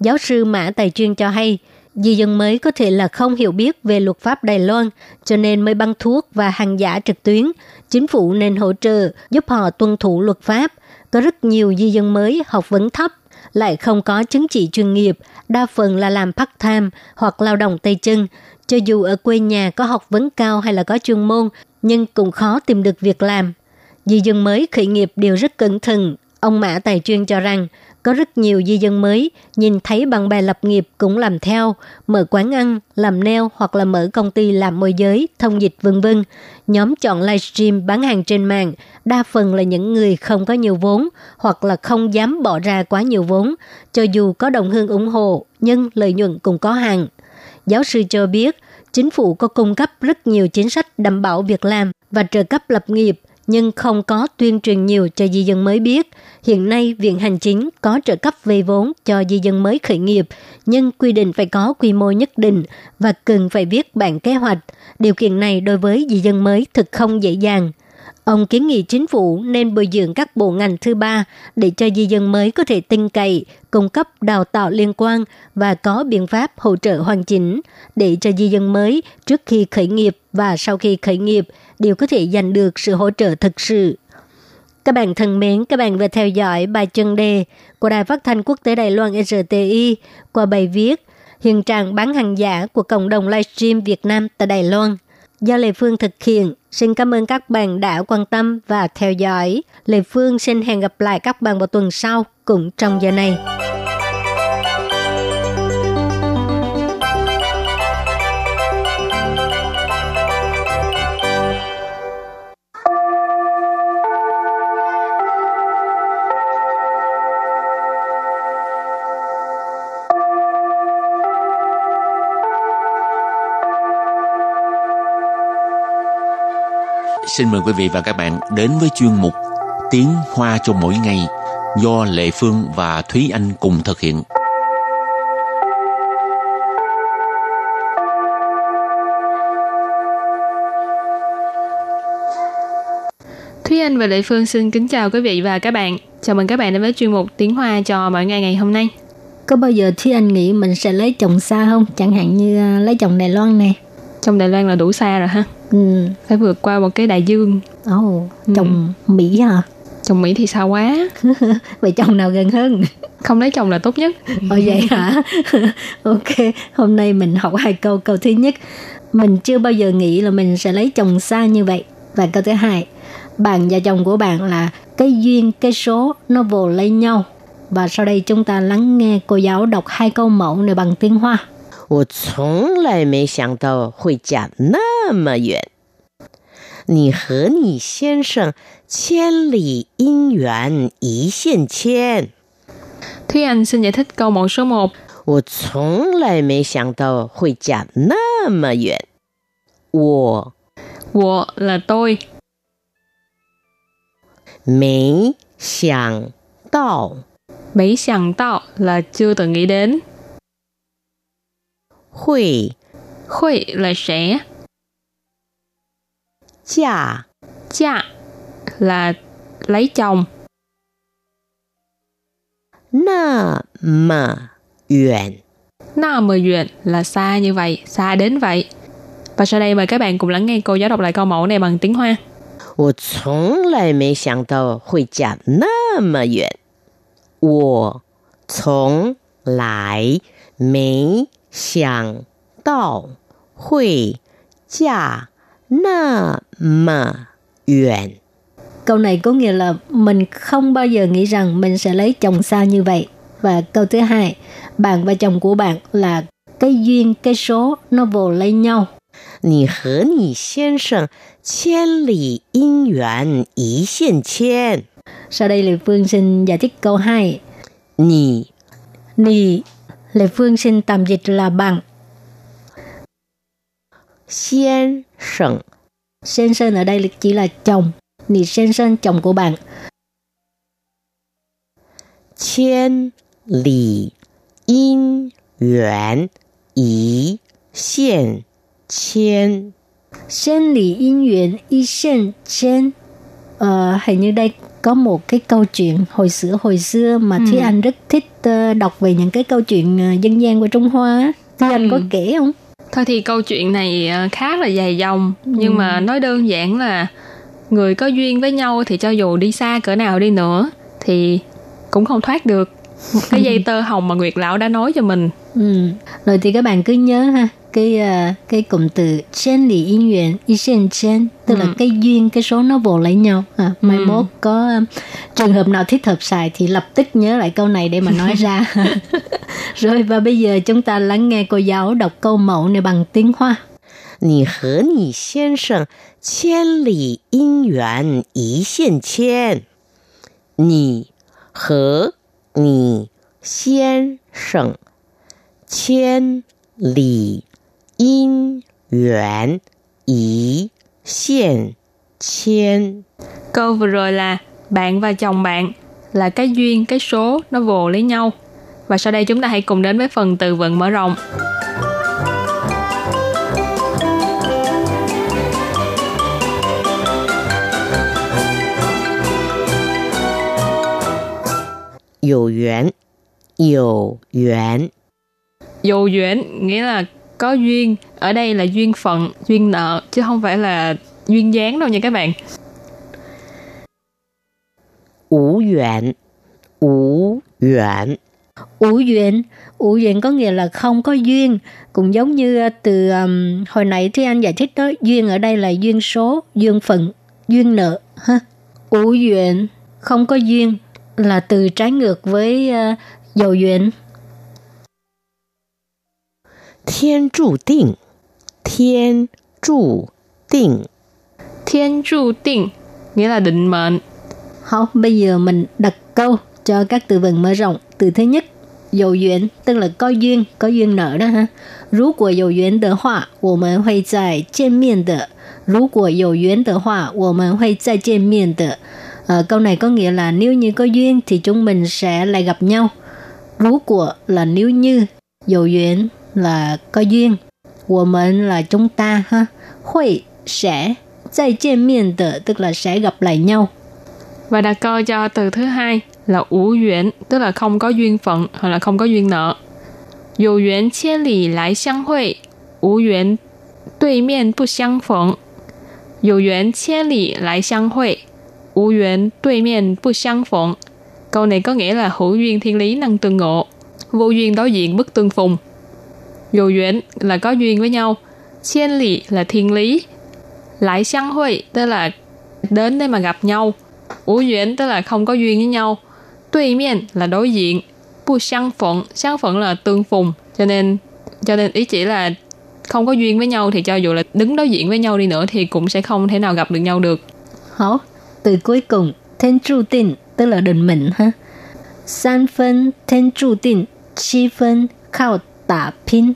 Giáo sư Mã Tài Chuyên cho hay, di dân mới có thể là không hiểu biết về luật pháp Đài Loan, cho nên mới băng thuốc và hàng giả trực tuyến. Chính phủ nên hỗ trợ giúp họ tuân thủ luật pháp. Có rất nhiều di dân mới học vấn thấp, lại không có chứng chỉ chuyên nghiệp, đa phần là làm part-time hoặc lao động tay chân. Cho dù ở quê nhà có học vấn cao hay là có chuyên môn, nhưng cũng khó tìm được việc làm. Di dân mới khởi nghiệp đều rất cẩn thận. Ông Mã Tài Chuyên cho rằng, có rất nhiều di dân mới nhìn thấy bạn bè lập nghiệp cũng làm theo, mở quán ăn, làm nail hoặc là mở công ty làm môi giới, thông dịch vân vân. Nhóm chọn livestream bán hàng trên mạng, đa phần là những người không có nhiều vốn hoặc là không dám bỏ ra quá nhiều vốn, cho dù có đồng hương ủng hộ, nhưng lợi nhuận cũng có hạn. Giáo sư cho biết, chính phủ có cung cấp rất nhiều chính sách đảm bảo việc làm và trợ cấp lập nghiệp – nhưng không có tuyên truyền nhiều cho di dân mới biết. Hiện nay, Viện Hành Chính có trợ cấp vay vốn cho di dân mới khởi nghiệp, nhưng quy định phải có quy mô nhất định và cần phải viết bản kế hoạch. Điều kiện này đối với di dân mới thực không dễ dàng. Ông kiến nghị chính phủ nên bồi dưỡng các bộ ngành thứ ba để cho di dân mới có thể tin cậy, cung cấp đào tạo liên quan và có biện pháp hỗ trợ hoàn chỉnh để cho di dân mới trước khi khởi nghiệp và sau khi khởi nghiệp đều có thể giành được sự hỗ trợ thực sự. Các bạn thân mến, các bạn vừa theo dõi bài chân đề của Đài Phát thanh Quốc tế Đài Loan RTI qua bài viết Hiện trạng bán hàng giả của cộng đồng livestream Việt Nam tại Đài Loan. Do Lê Phương thực hiện, xin cảm ơn các bạn đã quan tâm và theo dõi. Lê Phương xin hẹn gặp lại các bạn vào tuần sau cũng trong giờ này. Xin mời quý vị và các bạn đến với chuyên mục Tiếng Hoa cho mỗi ngày do Lệ Phương và Thúy Anh cùng thực hiện. Thúy Anh và Lệ Phương xin kính chào quý vị và các bạn. Chào mừng các bạn đến với chuyên mục Tiếng Hoa cho mỗi ngày ngày hôm nay. Có bao giờ Thúy Anh nghĩ mình sẽ lấy chồng xa không? Chẳng hạn như à, lấy chồng Đài Loan nè. Trong Đài Loan là đủ xa rồi ha. Ừ. Phải vượt qua một cái đại dương. Ồ, chồng Mỹ hả? Chồng Mỹ thì xa quá. (laughs) Vậy chồng nào gần hơn? Không lấy chồng là tốt nhất. Ồ vậy hả? (laughs) ok, hôm nay mình học hai câu. Câu thứ nhất, mình chưa bao giờ nghĩ là mình sẽ lấy chồng xa như vậy. Và câu thứ hai, bạn và chồng của bạn là cái duyên, cái số nó vồ lấy nhau. Và sau đây chúng ta lắng nghe cô giáo đọc hai câu mẫu này bằng tiếng Hoa. 我从来没想到会嫁那么远。你和你先生千里姻缘一线牵。突然现在他搞忙什么我从来没想到会嫁那么远。我我来对。没想到。没想到那就等于等 会 Khuy là sẽ, 嫁 Cha là lấy chồng, 那么远。 Na mờ duyện là xa như vậy, xa đến vậy. Và sau đây mời các bạn cùng lắng nghe cô giáo đọc lại câu mẫu này bằng tiếng Hoa. 我从来没想到会嫁那么远。我从来没 想到会嫁那么远。 Câu này có nghĩa là mình không bao giờ nghĩ rằng mình sẽ lấy chồng xa như vậy. Và câu thứ hai, bạn và chồng của bạn là cái duyên, cái số nó vồ lấy nhau. 你和你先生千里姻缘一线牵。 Sau đây Lê Phương xin giải thích câu 2. 你 Nì, Lệ Phương xin tạm dịch là bằng. Xiên sẩn Sen sơn ở đây chỉ là chồng. Nì sen sơn chồng của bạn. Chiên lì yên yuán ý xiên chiên. Sen lì yên yuán ý xiên chiên. Ờ, hình như đây có một cái câu chuyện hồi xưa hồi xưa mà Thúy Anh rất thích ờ, đọc về những cái câu chuyện ờ, dân gian của Trung Hoa. á. Thúy Anh có Ừ. kể không? Thôi thì câu chuyện này ờ, khá là dài dòng, nhưng mà nói đơn giản là người có duyên với nhau thì cho dù đi xa cỡ nào đi nữa thì cũng không thoát được một cái (laughs) dây tơ hồng mà Nguyệt Lão đã nói cho mình. Ừ. Rồi thì các bạn cứ nhớ ha cái ờ, cái cụm từ chen lì yên nguyện y sen chen tức là Ừ. cái duyên cái số nó vồ lấy nhau à, mai Ừ. mốt có ờ, trường hợp nào thích hợp xài thì lập tức nhớ lại câu này để mà nói ra (laughs) (laughs) rồi và bây giờ chúng ta lắng nghe cô giáo đọc câu mẫu này bằng tiếng hoa 你和你先生千里姻缘一线牵。你和你先生千里 因缘 ý hiện qian. Câu vừa rồi là bạn và chồng bạn là cái duyên, cái số nó vồ lấy nhau. Và sau đây chúng ta hãy cùng đến với phần từ vựng mở rộng. Dầu duyên Dầu duyên Dầu duyên nghĩa là có duyên ở đây là duyên phận duyên nợ chứ không phải là duyên dáng đâu nha các bạn. Ủ duyện ủ duyện ủ duyện ủ duyện có nghĩa là không có duyên cũng giống như ờ, từ um, hồi nãy thì anh giải thích đó duyên ở đây là duyên số duyên phận duyên nợ ha. Ủ duyện không có duyên là từ trái ngược với uh, dầu duyện 天注定，天注定， Thiên tru định nghĩa là định mệnh. Học bây giờ mình đặt câu cho các từ vựng mở rộng. Từ thứ nhất, dầu duyên tức là có duyên, có duyên nợ đó ha. 如果有缘的话，我们会在见面的。 Nếu 果有缘的话，我们会再见面的. À, câu này có nghĩa là nếu như có duyên thì chúng mình sẽ lại gặp nhau. Nếu 果 là nếu như, 有缘 là có duyên, 我们 là chúng ta ha, 会 sẽ, 再见面的 tức là sẽ gặp lại nhau. Và đặt câu cho từ thứ hai là ủ duyên, tức là không có duyên phận hoặc là không có duyên nợ. 有缘千里来相会，无缘对面不相逢。有缘千里来相会，无缘对面不相逢. Câu này có nghĩa là hữu duyên thiên lý năng tương ngộ, vô duyên đối diện bất tương phùng. Dù duyên là có duyên với nhau. Xiên lý là thiên lý. Lại xăng hội tức là đến để mà gặp nhau. ủ duyên tức là không có duyên với nhau. Tuy miên là đối diện. Bu xăng phận, xăng phận là tương phùng. Cho nên cho nên ý chỉ là không có duyên với nhau thì cho dù là đứng đối diện với nhau đi nữa thì cũng sẽ không thể nào gặp được nhau được. Hảo, từ cuối cùng, thiên chu tin tức là định mệnh ha. San phân thiên chu tin, chi phân khao tả pin.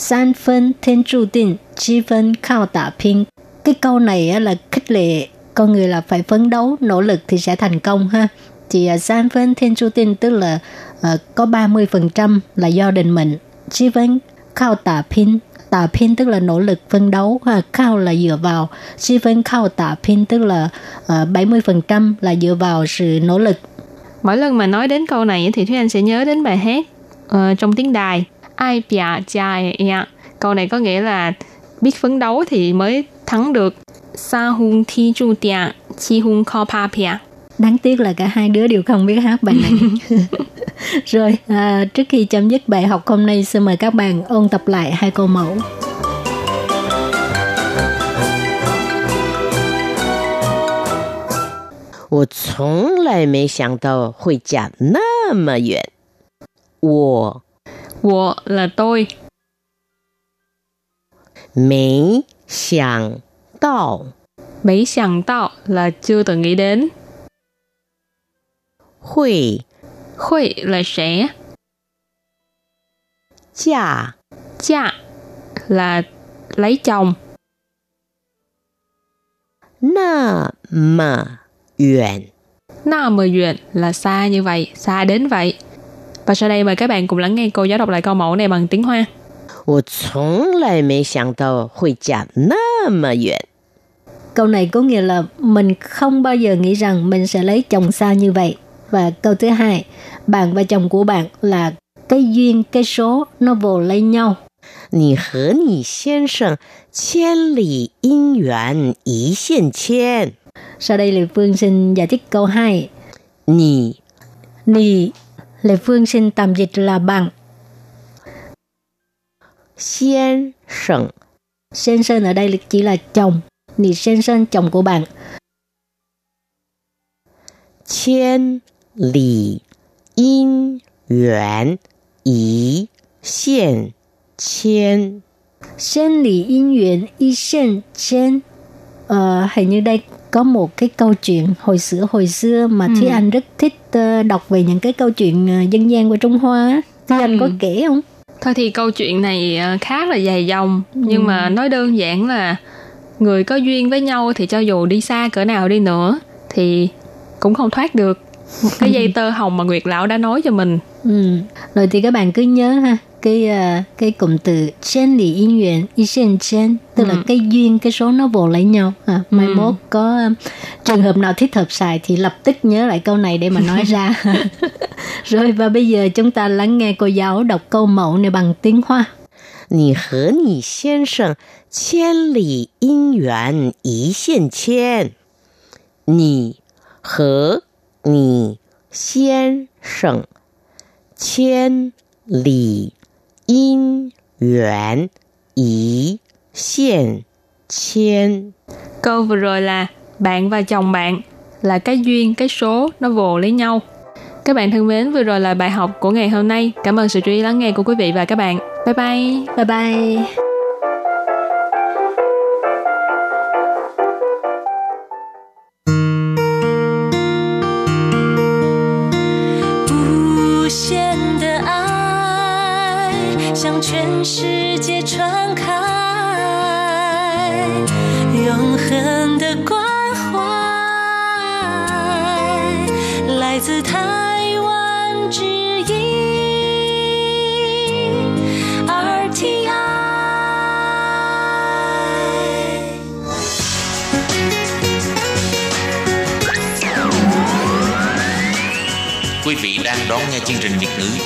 San phân thiên chu định, chi phân khao tả pin. Cái câu này là khích lệ con người là phải phấn đấu, nỗ lực thì sẽ thành công ha. Thì à, san phân thiên chu tin tức là uh, có 30% là do định mệnh. Chi phân khao tả pin tả pin tức là nỗ lực phấn đấu ha khao là dựa vào chi phân khao tả pin tức là à, uh, 70% là dựa vào sự nỗ lực mỗi lần mà nói đến câu này thì Thúy Anh sẽ nhớ đến bài hát uh, trong tiếng đài ai bia chai ya câu này có nghĩa là biết phấn đấu thì mới thắng được sa hun thi chu tia chi hun kho pa pia đáng tiếc là cả hai đứa đều không biết hát bài này (laughs) rồi à, trước khi chấm dứt bài học hôm nay xin mời các bạn ôn tập lại hai câu mẫu 我从来没想到会嫁那么远。我 我 là tôi 没想到 mấy 想到 là chưa từng nghĩ đến 会 Hội là sẽ 嫁 Cha là lấy chồng 那么远。 Na mờ duyệt là xa như vậy, xa đến vậy. Và sau đây mời các bạn cùng lắng nghe cô giáo đọc lại câu mẫu này bằng tiếng Hoa. 我从来没想到会嫁那么远。 câu này có nghĩa là mình không bao giờ nghĩ rằng mình sẽ lấy chồng xa như vậy và câu thứ hai bạn và chồng của bạn là cái duyên cái số nó vồ lấy nhau 你和你先生千里姻缘一线牵。 sau đây Lê Phương xin giải thích câu 2 你 Nì Lê Phương xin tạm dịch là bạn 先生 Sen sơn ở đây chỉ là chồng Nì sen sơn chồng của bạn 千里姻缘一线牵。 Sen lì yên nguyện y sen chen Ờ, hình như đây có một cái câu chuyện hồi xưa hồi xưa mà Thúy Anh rất thích ờ, đọc về những cái câu chuyện ờ, dân gian của Trung Hoa á. Thúy Anh có kể không? Thôi thì câu chuyện này ờ, khá là dài dòng, nhưng mà nói đơn giản là người có duyên với nhau thì cho dù đi xa cỡ nào đi nữa thì cũng không thoát được cái dây tơ hồng mà Nguyệt Lão đã nói cho mình. Ừ. Rồi thì các bạn cứ nhớ ha cái ờ, cái cụm từ chen lì yên nguyện y sen chen tức là cái duyên cái số nó vồ lấy nhau à, mai mốt có ờ, trường hợp nào thích hợp xài thì lập tức nhớ lại câu này để mà nói ra (laughs) (laughs) rồi và bây giờ chúng ta lắng nghe cô giáo đọc câu mẫu này bằng tiếng hoa 你和你先生千里姻缘一线牵。你和你先生千里 姻缘一线牵。 Câu vừa rồi là bạn và chồng bạn là cái duyên, cái số nó vồ lấy nhau. Các bạn thân mến, vừa rồi là bài học của ngày hôm nay. Cảm ơn sự chú ý lắng nghe của quý vị và các bạn. Bye bye! bye bye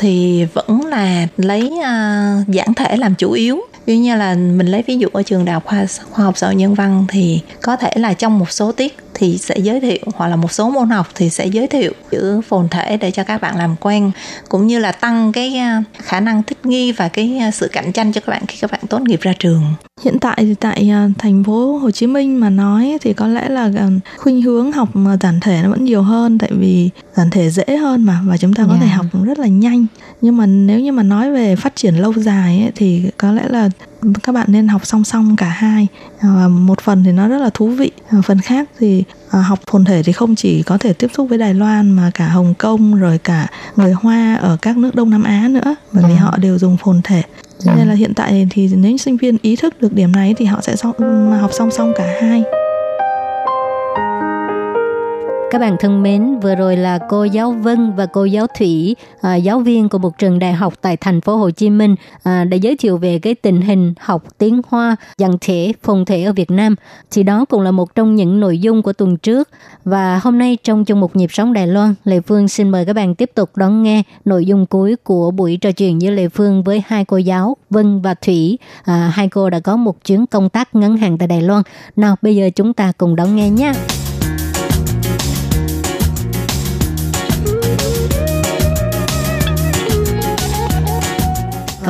thì vẫn là lấy uh, giảng thể làm chủ yếu. Ví như là mình lấy ví dụ ở trường đại học khoa, khoa học xã hội nhân văn thì có thể là trong một số tiết thì sẽ giới thiệu hoặc là một số môn học thì sẽ giới thiệu chữ phồn thể để cho các bạn làm quen cũng như là tăng cái à, khả năng thích nghi và cái à, sự cạnh tranh cho các bạn khi các bạn tốt nghiệp ra trường. Hiện tại thì tại à, thành phố Hồ Chí Minh mà nói thì có lẽ là à, khuynh hướng học mà giản thể nó vẫn nhiều hơn tại vì giản thể dễ hơn mà và chúng ta có thể Dạ. học rất là nhanh. Nhưng mà nếu như mà nói về phát triển lâu dài ấy, thì có lẽ là các bạn nên học song song cả hai. Và một phần thì nó rất là thú vị, À, phần khác thì à, học phồn thể thì không chỉ có thể tiếp xúc với Đài Loan mà cả Hồng Kông rồi cả người Hoa ở các nước Đông Nam Á nữa bởi vì Ừ. họ đều dùng phồn thể. Cho nên là hiện tại thì nếu sinh viên ý thức được điểm này thì họ sẽ học song song cả hai. Các bạn thân mến, vừa rồi là cô giáo Vân và cô giáo Thủy, à, giáo viên của một trường đại học tại thành phố Hồ Chí Minh, à, đã giới thiệu về cái tình hình học tiếng Hoa, dàn thể, phồn thể ở Việt Nam. Thì đó cũng là một trong những nội dung của tuần trước. Và hôm nay trong chung một Nhịp sống Đài Loan, Lê Phương xin mời các bạn tiếp tục đón nghe nội dung cuối của buổi trò chuyện giữa Lê Phương với hai cô giáo Vân và Thủy. À, hai cô đã có một chuyến công tác ngắn hàng tại Đài Loan. Nào bây giờ chúng ta cùng đón nghe nhé.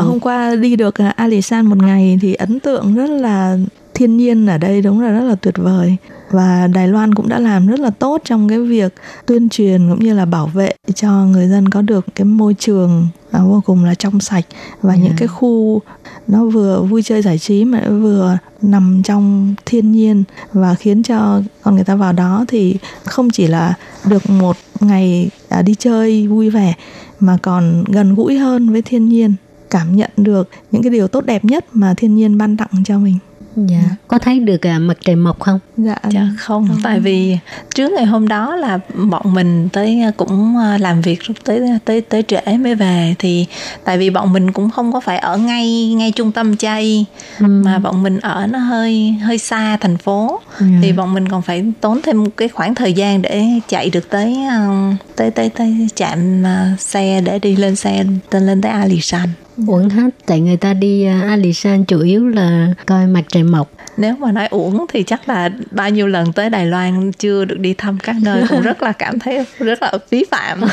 Và hôm qua đi được à, Alisan một ngày thì ấn tượng rất là thiên nhiên ở đây đúng là rất là tuyệt vời. Và Đài Loan cũng đã làm rất là tốt trong cái việc tuyên truyền cũng như là bảo vệ cho người dân có được cái môi trường à, vô cùng là trong sạch. Và những cái khu nó vừa vui chơi giải trí mà vừa nằm trong thiên nhiên và khiến cho con người ta vào đó thì không chỉ là được một ngày à, đi chơi vui vẻ mà còn gần gũi hơn với thiên nhiên cảm nhận được những cái điều tốt đẹp nhất mà thiên nhiên ban tặng cho mình. Dạ. Có thấy được à, mặt trời mọc không? dạ Dạ. không, tại vì trước ngày hôm đó là bọn mình tới cũng à, làm việc tới tới tới trễ mới về thì tại vì bọn mình cũng không có phải ở ngay ngay trung tâm chay mà bọn mình ở nó hơi hơi xa thành phố. Thì bọn mình còn phải tốn thêm một cái khoảng thời gian để chạy được tới à, tới tới tới trạm à, xe để đi lên xe lên lên tới Alisan. Uổng hết, tại người ta đi uh, Alisan chủ yếu là coi mặt trời mọc. Nếu mà nói uổng thì chắc là bao nhiêu lần tới Đài Loan chưa được đi thăm các nơi cũng rất là cảm thấy rất là phí phạm. (laughs)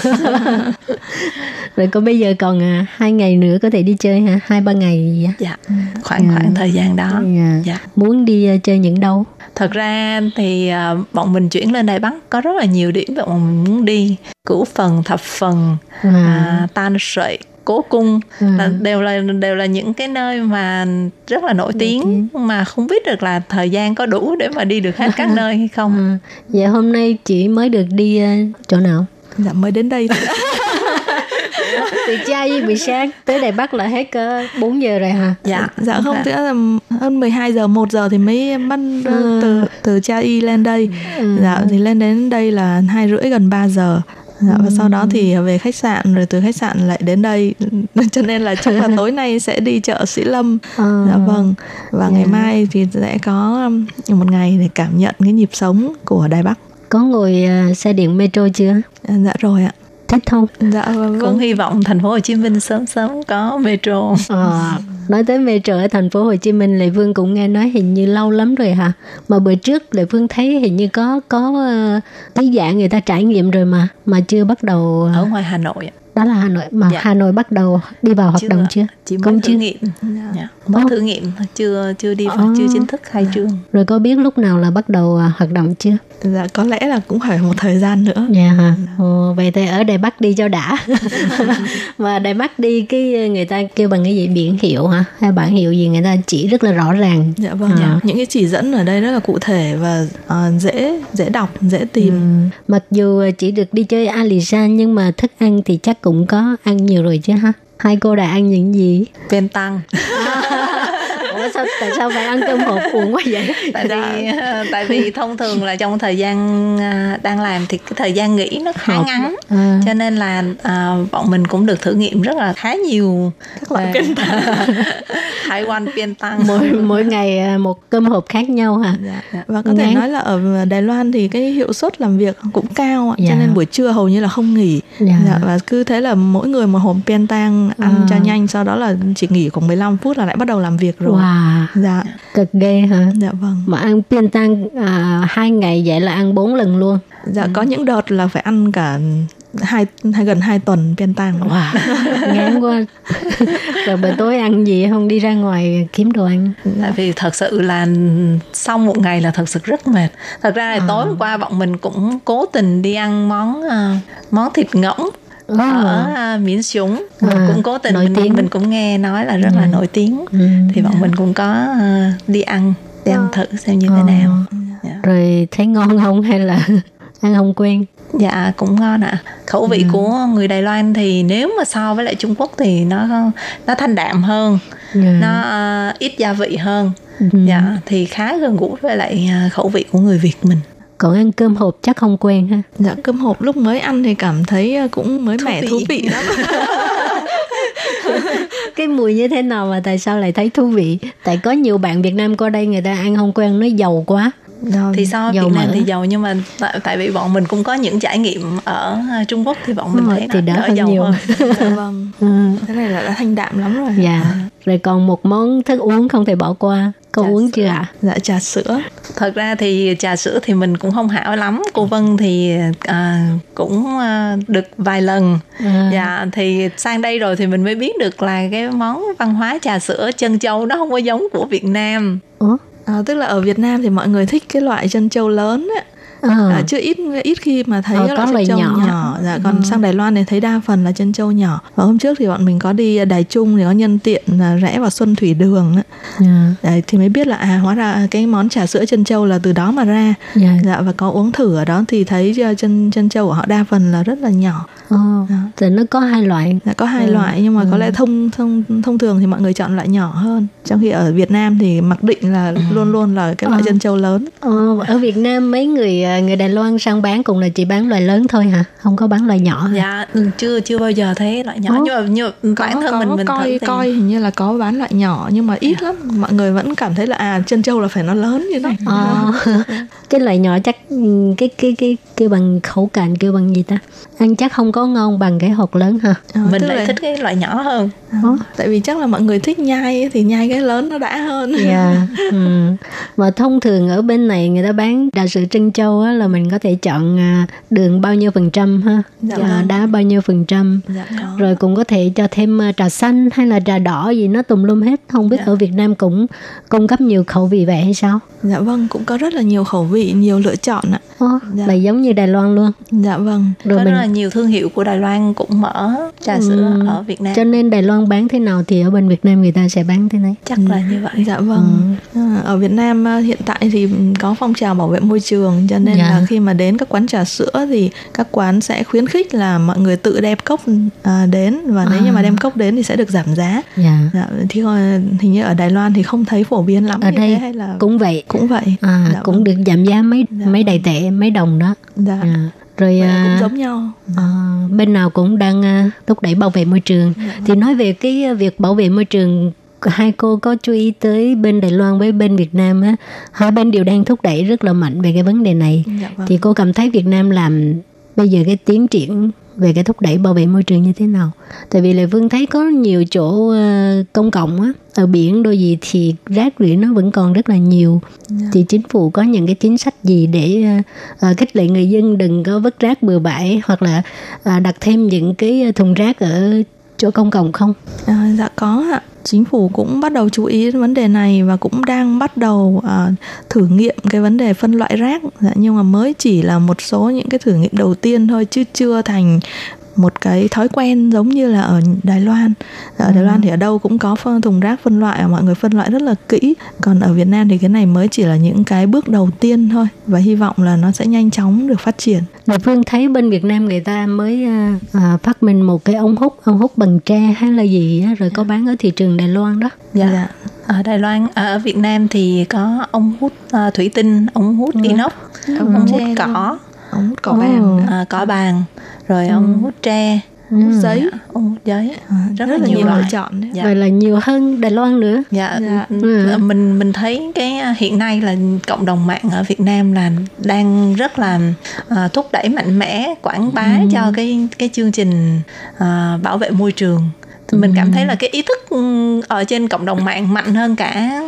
Rồi có bây giờ còn à, hai ngày nữa có thể đi chơi hả? Hai ba ngày gì vậy? dạ, khoảng khoảng thời gian đó. Dạ. Dạ. Muốn đi à, chơi những đâu? Thật ra thì à, bọn mình chuyển lên Đài Bắc có rất là nhiều điểm mà bọn mình muốn đi. Cửu phần, thập phần, À. à, tan sợi, cố cung À. là đều là đều là những cái nơi mà rất là nổi tiếng mà không biết được là thời gian có đủ để mà đi được hết các nơi hay không. À, (laughs) vậy hôm nay chị mới được đi à, chỗ nào? dạ mới đến đây. (laughs) Từ chay buổi sáng tới Đài Bắc là hết cỡ 4 giờ rồi hả? Dạ, dạ không Dạ. tức là hơn 12 giờ 1 giờ thì mới bắt Ừ. từ từ Cha Y lên đây Ừ. dạ thì lên đến đây là hai rưỡi gần 3 giờ Dạ, và sau đó thì về khách sạn rồi từ khách sạn lại đến đây. (laughs) Cho nên là chắc là tối nay sẽ đi chợ Sĩ Lâm. Ờ. dạ vâng. Và ngày mai thì sẽ có một ngày để cảm nhận cái nhịp sống của Đài Bắc. Có ngồi à, xe điện metro chưa? dạ dạ rồi ạ Thích không? dạ vâng cũng hy vọng thành phố Hồ Chí Minh sớm sớm có metro. Ờ, nói tới metro ở thành phố Hồ Chí Minh Lệ Phương cũng nghe nói hình như lâu lắm rồi hả mà bữa trước Lệ Phương thấy hình như có có uh, cái dạng người ta trải nghiệm rồi mà mà chưa bắt đầu ở ngoài Hà Nội ạ. Đó là Hà Nội mà Dạ. Hà Nội bắt đầu đi vào hoạt Chưa động chưa Chỉ mới Cũng thử chưa. nghiệm. Dạ. Mới Ồ. thử nghiệm chưa chưa đi vào Ồ. chưa chính thức khai trương. rồi có biết lúc nào là bắt đầu à, hoạt động chưa dạ có lẽ là cũng phải một thời gian nữa Dạ hả? Ồ, vậy thì ở Đài Bắc đi cho đã. (laughs) mà Đài Bắc đi cái người ta kêu bằng cái gì biển hiệu hả? Hay bản hiệu gì người ta chỉ rất là rõ ràng. dạ vâng À. những cái chỉ dẫn ở đây rất là cụ thể và ờ, dễ dễ đọc dễ tìm Ừ. Mặc dù chỉ được đi chơi Alisan nhưng mà thức ăn thì chắc cũng có ăn nhiều rồi chứ ha. Hai cô đã ăn những gì? Bên tăng. Ủa sao tại sao phải ăn cơm hộp buồn quá vậy? tại vì (laughs) tại vì thông thường là trong thời gian à, đang làm thì cái thời gian nghỉ nó khá Học. ngắn À. cho nên là à, bọn mình cũng được thử nghiệm rất là khá nhiều các loại biên tăng hải quan biên tăng mỗi mỗi ngày à, một cơm hộp khác nhau hả? Dạ. và có thể Ngán. nói là ở Đài Loan thì cái hiệu suất làm việc cũng cao ạ, Dạ. cho nên buổi trưa hầu như là không nghỉ Dạ. Dạ, và cứ thế là mỗi người một hộp pen tang ăn À. cho nhanh sau đó là chỉ nghỉ khoảng 15 phút là lại bắt đầu làm việc rồi Wow, dạ cực ghê hả? dạ vâng Mà ăn piên tăng à, hai ngày vậy là ăn bốn lần luôn. dạ có những đợt là phải ăn cả hai, hai gần hai tuần pen tang Wow, ngán quá. (laughs) Rồi buổi tối ăn gì không đi ra ngoài kiếm đồ ăn. tại vì thật sự là sau một ngày là thật sự rất mệt thật ra là tối hôm qua bọn mình cũng cố tình đi ăn món à, món thịt ngỗng Ồ. ở à, miến súng À, cũng cố tình nổi mình, tiếng. mình cũng nghe nói là rất là nổi tiếng Ừ. thì bọn mình cũng có à, đi ăn để ăn thử xem như thế Ờ. nào Dạ. Rồi thấy ngon không hay là (laughs) ăn không quen? Dạ cũng ngon ạ. Khẩu vị của người Đài Loan thì nếu mà so với lại Trung Quốc thì nó nó thanh đạm hơn, Dạ. nó ờ, ít gia vị hơn. Ừ. Dạ thì khá gần gũi với lại ờ, khẩu vị của người Việt mình. Còn ăn cơm hộp chắc không quen ha. dạ cơm hộp lúc mới ăn thì cảm thấy cũng mới mẻ vị. thú vị lắm (laughs) Cái mùi như thế nào mà tại sao lại thấy thú vị? Tại có nhiều bạn Việt Nam qua đây người ta ăn không quen nó dầu quá. Rồi. Thì so Dầu Việt Nam mỡ. thì giàu nhưng mà tại, tại vì bọn mình cũng có những trải nghiệm ở ờ, Trung Quốc thì bọn mình Đúng thấy thì đỡ đỡ hơn giàu nhiều. hơn. (laughs) dạ vâng Ừ. thế này là đã thanh đạm lắm rồi Dạ. Rồi còn một món thức uống không thể bỏ qua. Cô Trà uống sữa. chưa ạ? dạ trà sữa Thật ra thì trà sữa thì mình cũng không hảo lắm. Cô Vân thì à, cũng à, được vài lần. À. Dạ thì sang đây rồi thì mình mới biết được là cái món văn hóa trà sữa chân châu nó không có giống của Việt Nam. Ủa? à, tức là ở Việt Nam thì mọi người thích cái loại chân trâu lớn á Ờ. À, chứ ít ít khi mà thấy Ờ, cái có loại chân trâu nhỏ. nhỏ, Dạ, còn sang Đài Loan thì thấy đa phần là chân trâu nhỏ và hôm trước thì bọn mình có đi Đài Trung thì có nhân tiện là rẽ vào Xuân Thủy Đường á. Dạ. Đấy, thì mới biết là à hóa ra cái món trà sữa chân trâu là từ đó mà ra Dạ. dạ và có uống thử ở đó thì thấy chân chân trâu của họ đa phần là rất là nhỏ Ờ. Thì nó có hai loại. dạ, có hai loại nhưng mà có lẽ thông thông thông thường thì mọi người chọn loại nhỏ hơn trong khi ở Việt Nam thì mặc định là luôn luôn là cái loại Ờ. chân trâu lớn Ờ, ở Việt Nam mấy người à, người Đài Loan sang bán cũng là chỉ bán loại lớn thôi hả? Không có bán loại nhỏ hả? Dạ ừ, chưa chưa bao giờ thấy loại nhỏ Ồ. nhưng mà, mà bản thân có mình mình coi thì coi hình như là có bán loại nhỏ nhưng mà ít lắm mọi người vẫn cảm thấy là à chân trâu là phải nó lớn như này Ờ, (laughs) cái loại nhỏ chắc ừ, cái cái cái kêu bằng khẩu cạnh kêu bằng gì ta? Ăn chắc không có ngon bằng cái hột lớn ha. Ờ, mình lại là- thích cái loại nhỏ hơn. Ờ, tại vì chắc là mọi người thích nhai thì nhai cái lớn nó đã hơn Dạ. (laughs) ừ. Mà thông thường ở bên này người ta bán trà sữa trân châu á, là mình có thể chọn à, đường bao nhiêu phần trăm ha, Dạ à, vâng. đá bao nhiêu phần trăm. dạ có Rồi cũng có thể cho thêm à, trà xanh hay là trà đỏ gì nó tùm lum hết. Không biết ở Việt Nam cũng cung cấp nhiều khẩu vị vậy hay sao? dạ vâng cũng có rất là nhiều khẩu vị nhiều lựa chọn ạ Ồ, Dạ. Là giống như Đài Loan luôn. dạ vâng Rồi có mình rất là nhiều thương hiệu của Đài Loan cũng mở trà sữa Ừ. ở Việt Nam. cho nên Đài Loan bán thế nào thì ở bên Việt Nam người ta sẽ bán thế này. chắc là như vậy. dạ vâng À, ở Việt Nam à, hiện tại thì có phong trào bảo vệ môi trường cho nên Dạ. là khi mà đến các quán trà sữa thì các quán sẽ khuyến khích là mọi người tự đem cốc à, đến và nếu như mà đem cốc đến thì sẽ được giảm giá Dạ. dạ, thì hình như ở Đài Loan thì không thấy phổ biến lắm Ở đây hay là cũng vậy. cũng vậy À, Dạ cũng vâng. được giảm giá mấy Dạ. mấy đầy tệ, mấy đồng đó. dạ À, rồi à, cũng giống nhau à, bên nào cũng đang à, thúc đẩy bảo vệ môi trường. Dạ. Thì nói về cái việc bảo vệ môi trường hai cô có chú ý tới bên Đài Loan với bên Việt Nam á hai bên đều đang thúc đẩy rất là mạnh về cái vấn đề này dạ vâng thì cô cảm thấy Việt Nam làm bây giờ cái tiến triển về cái thúc đẩy bảo vệ môi trường như thế nào. Tại vì lệ phương thấy có nhiều chỗ ờ, công cộng á ở biển đôi gì thì rác rưởi nó vẫn còn rất là nhiều. Thì chính phủ có những cái chính sách gì để ờ, khích lệ người dân đừng có vứt rác bừa bãi hoặc là đặt thêm những cái thùng rác ở chỗ công cộng không À, dạ có ạ. Chính phủ cũng bắt đầu chú ý đến vấn đề này và cũng đang bắt đầu à, thử nghiệm cái vấn đề phân loại rác. Dạ, nhưng mà mới chỉ là một số những cái thử nghiệm đầu tiên thôi chứ chưa thành một cái thói quen giống như là ở Đài Loan. Ở Đài Loan thì ở đâu cũng có phân thùng rác phân loại và mọi người phân loại rất là kỹ. Còn ở Việt Nam thì cái này mới chỉ là những cái bước đầu tiên thôi và hy vọng là nó sẽ nhanh chóng được phát triển. Lệ phương thấy bên Việt Nam người ta mới à, à, phát minh một cái ống hút ống hút bằng tre hay là gì á, rồi có bán ở thị trường Đài Loan đó Dạ. Ở Đài Loan, à, ở Việt Nam thì có ống hút à, thủy tinh, ống hút inox, ống, Ống hút tre cỏ, Ống hút cỏ Ồ. vàng. à, cỏ bàn, rồi ống hút tre, hút giấy. dạ, ống hút giấy, À, rất, rất, là là nhiều nhiều loại. lựa chọn đấy. Dạ. rồi là nhiều hơn Đài Loan nữa Dạ, Dạ. ừ. mình mình thấy cái à, hiện nay là cộng đồng mạng ở Việt Nam là đang rất là à, thúc đẩy mạnh mẽ quảng bá cho cái cái chương trình à, bảo vệ môi trường. Thì Mình cảm thấy là cái ý thức ừ, ở trên cộng đồng mạng mạnh hơn cả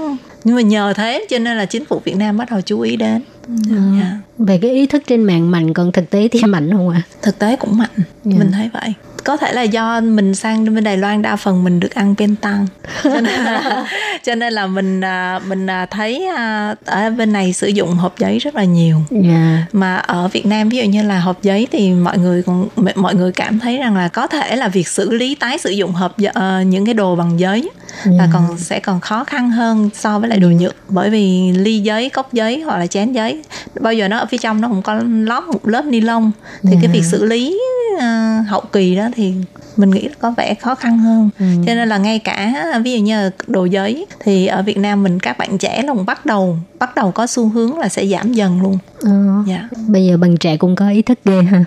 nhưng mà nhờ thế cho nên là chính phủ Việt Nam bắt đầu chú ý đến. Dạ. Về cái ý thức trên mạng mạnh còn thực tế thì (laughs) mạnh không ạ? Thực tế cũng mạnh, Dạ. mình thấy vậy. Có thể là do mình sang bên Đài Loan đa phần mình được ăn pentan cho nên là, (laughs) cho nên là mình à, mình à, thấy à, ở bên này sử dụng hộp giấy rất là nhiều. Dạ. Mà ở Việt Nam ví dụ như là hộp giấy thì mọi người còn mọi người cảm thấy rằng là có thể là việc xử lý tái sử dụng hộp ờ, những cái đồ bằng giấy là Dạ. còn sẽ còn khó khăn hơn so với lại đồ nhựa bởi vì ly giấy cốc giấy hoặc là chén giấy bao giờ nó ở phía trong nó cũng có lót một lớp ni lông thì cái việc xử lý ờ, hậu kỳ đó thì mình nghĩ có vẻ khó khăn hơn. Cho nên là ngay cả ví dụ như đồ giấy thì ở Việt Nam mình các bạn trẻ là bắt đầu bắt đầu có xu hướng là sẽ giảm dần luôn. Ờ, dạ. Bây giờ bằng trẻ cũng có ý thức ghê ha.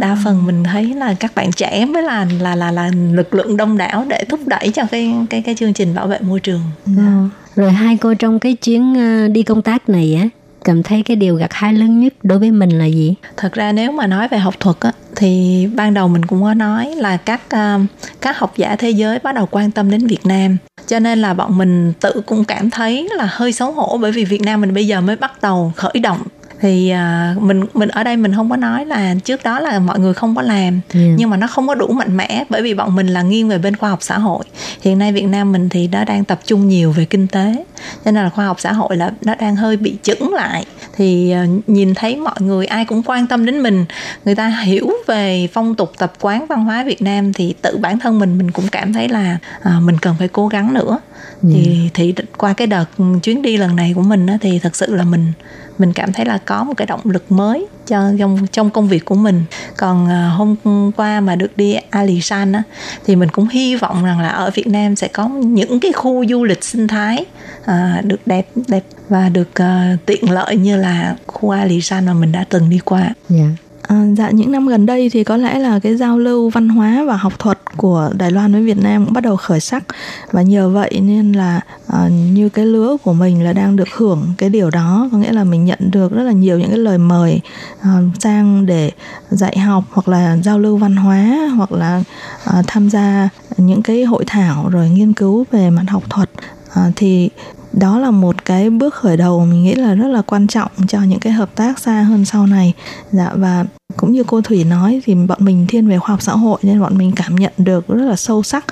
Đa phần mình thấy là các bạn trẻ mới là là là là lực lượng đông đảo để thúc đẩy cho cái cái cái chương trình bảo vệ môi trường. Ờ. rồi hai cô trong cái chuyến ờ, đi công tác này á cảm thấy cái điều gặt hái lớn nhất đối với mình là gì? Thật ra nếu mà nói về học thuật á, thì ban đầu mình cũng có nói là các à, các học giả thế giới bắt đầu quan tâm đến Việt Nam. Cho nên là bọn mình tự cũng cảm thấy là hơi xấu hổ bởi vì Việt Nam mình bây giờ mới bắt đầu khởi động thì à, mình mình ở đây mình không có nói là trước đó là mọi người không có làm. Yeah. nhưng mà nó không có đủ mạnh mẽ bởi vì bọn mình là nghiêng về bên khoa học xã hội. Hiện nay Việt Nam mình thì nó đang tập trung nhiều về kinh tế cho nên là khoa học xã hội là nó đang hơi bị chững lại. Thì à, nhìn thấy mọi người ai cũng quan tâm đến mình người ta hiểu về phong tục tập quán văn hóa Việt Nam thì tự bản thân mình mình cũng cảm thấy là à, mình cần phải cố gắng nữa. Thì thì qua cái đợt chuyến đi lần này của mình á, thì thật sự là mình mình cảm thấy là có một cái động lực mới cho trong trong công việc của mình. Còn à, hôm qua mà được đi Alisan á thì mình cũng hy vọng rằng là ở Việt Nam sẽ có những cái khu du lịch sinh thái à, được đẹp đẹp và được uh, tiện lợi như là khu Alisan mà mình đã từng đi qua. Yeah À, dạ những năm gần đây thì có lẽ là cái giao lưu văn hóa và học thuật của Đài Loan với Việt Nam cũng bắt đầu khởi sắc. Và nhờ vậy nên là à, như cái lứa của mình là đang được hưởng cái điều đó. Có nghĩa là mình nhận được rất là nhiều những cái lời mời à, sang để dạy học hoặc là giao lưu văn hóa hoặc là à, tham gia những cái hội thảo rồi nghiên cứu về mặt học thuật. À, thì đó là một cái bước khởi đầu mình nghĩ là rất là quan trọng cho những cái hợp tác xa hơn sau này. Dạ và cũng như cô thủy nói thì bọn mình thiên về khoa học xã hội nên bọn mình cảm nhận được rất là sâu sắc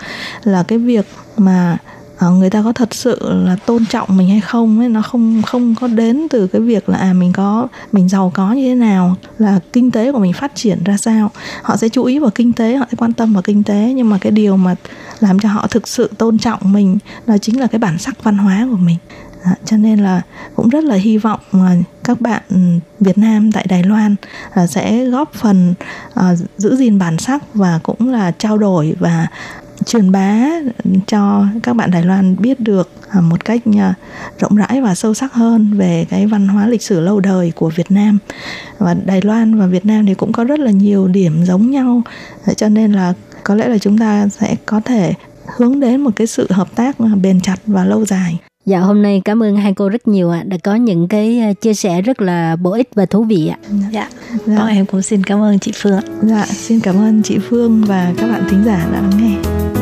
là cái việc mà Ờ, người ta có thật sự là tôn trọng mình hay không ấy nó không không có đến từ cái việc là à mình có mình giàu có như thế nào là kinh tế của mình phát triển ra sao. Họ sẽ chú ý vào kinh tế họ sẽ quan tâm vào kinh tế nhưng mà cái điều mà làm cho họ thực sự tôn trọng mình đó chính là cái bản sắc văn hóa của mình. Dạ, cho nên là cũng rất là hy vọng mà các bạn Việt Nam tại Đài Loan là sẽ góp phần à, giữ gìn bản sắc và cũng là trao đổi và truyền bá cho các bạn Đài Loan biết được à, một cách à, rộng rãi và sâu sắc hơn về cái văn hóa lịch sử lâu đời của Việt Nam. Và Đài Loan và Việt Nam thì cũng có rất là nhiều điểm giống nhau. Cho nên là có lẽ là chúng ta sẽ có thể hướng đến một cái sự hợp tác à, bền chặt và lâu dài. Dạ hôm nay cảm ơn hai cô rất nhiều ạ đã có những cái ờ, chia sẻ rất là bổ ích và thú vị ạ. Dạ. Dạ. Còn em cũng xin cảm ơn chị Phương ạ. Dạ, xin cảm ơn chị Phương và các bạn thính giả đã lắng nghe.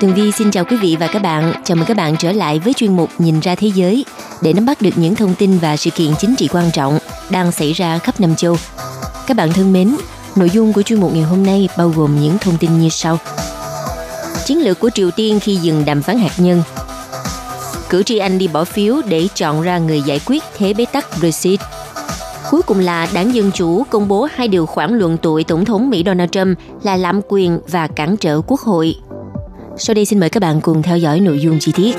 Tường Vi xin chào quý vị và các bạn. Chào mừng các bạn trở lại với chuyên mục Nhìn ra thế giới để nắm bắt được những thông tin và sự kiện chính trị quan trọng đang xảy ra khắp năm châu. Các bạn thân mến, nội dung của chuyên mục ngày hôm nay bao gồm những thông tin như sau. Chiến lược của Triều Tiên khi dừng đàm phán hạt nhân Cử tri Anh đi bỏ phiếu để chọn ra người giải quyết thế bế tắc Brexit. Cuối cùng là đảng Dân Chủ công bố hai điều khoản luận tội Tổng thống Mỹ Donald Trump là lạm quyền và cản trở quốc hội. Sau đây xin mời các bạn cùng theo dõi nội dung chi tiết.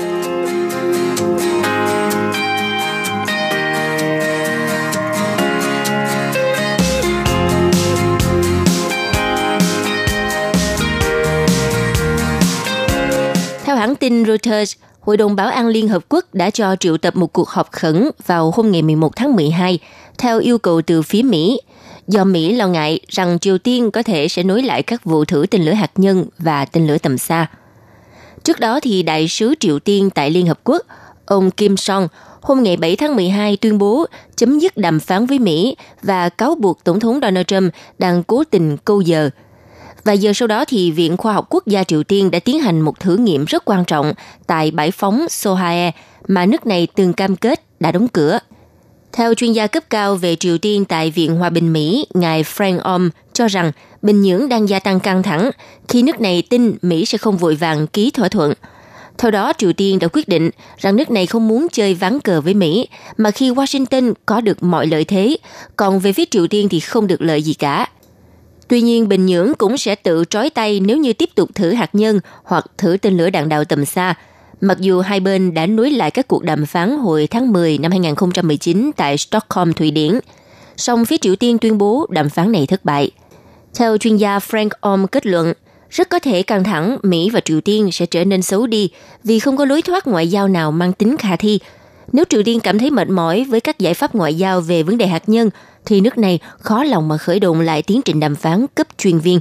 Theo hãng tin Reuters, Hội đồng Bảo an Liên Hợp Quốc đã cho triệu tập một cuộc họp khẩn vào hôm ngày 11 tháng 12 theo yêu cầu từ phía Mỹ, do Mỹ lo ngại rằng Triều Tiên có thể sẽ nối lại các vụ thử tên lửa hạt nhân và tên lửa tầm xa. Trước đó thì Đại sứ Triều Tiên tại Liên Hợp Quốc, ông Kim Song, hôm ngày 7 tháng 12 tuyên bố chấm dứt đàm phán với Mỹ và cáo buộc Tổng thống Donald Trump đang cố tình câu giờ. và giờ sau đó thì Viện Khoa học Quốc gia Triều Tiên đã tiến hành một thử nghiệm rất quan trọng tại bãi phóng Sohae mà nước này từng cam kết đã đóng cửa. Theo chuyên gia cấp cao về Triều Tiên tại Viện Hòa bình Mỹ, ngài Frank Om cho rằng Bình Nhưỡng đang gia tăng căng thẳng khi nước này tin Mỹ sẽ không vội vàng ký thỏa thuận. Theo đó, Triều Tiên đã quyết định rằng nước này không muốn chơi ván cờ với Mỹ, mà khi Washington có được mọi lợi thế, còn về phía Triều Tiên thì không được lợi gì cả. Tuy nhiên, Bình Nhưỡng cũng sẽ tự trói tay nếu như tiếp tục thử hạt nhân hoặc thử tên lửa đạn đạo tầm xa, mặc dù hai bên đã nối lại các cuộc đàm phán hồi tháng 10 năm 2019 tại Stockholm, Thụy Điển. Song phía Triều Tiên tuyên bố đàm phán này thất bại. Theo chuyên gia Frank Om kết luận, rất có thể căng thẳng Mỹ và Triều Tiên sẽ trở nên xấu đi vì không có lối thoát ngoại giao nào mang tính khả thi. Nếu Triều Tiên cảm thấy mệt mỏi với các giải pháp ngoại giao về vấn đề hạt nhân, thì nước này khó lòng mà khởi động lại tiến trình đàm phán cấp chuyên viên.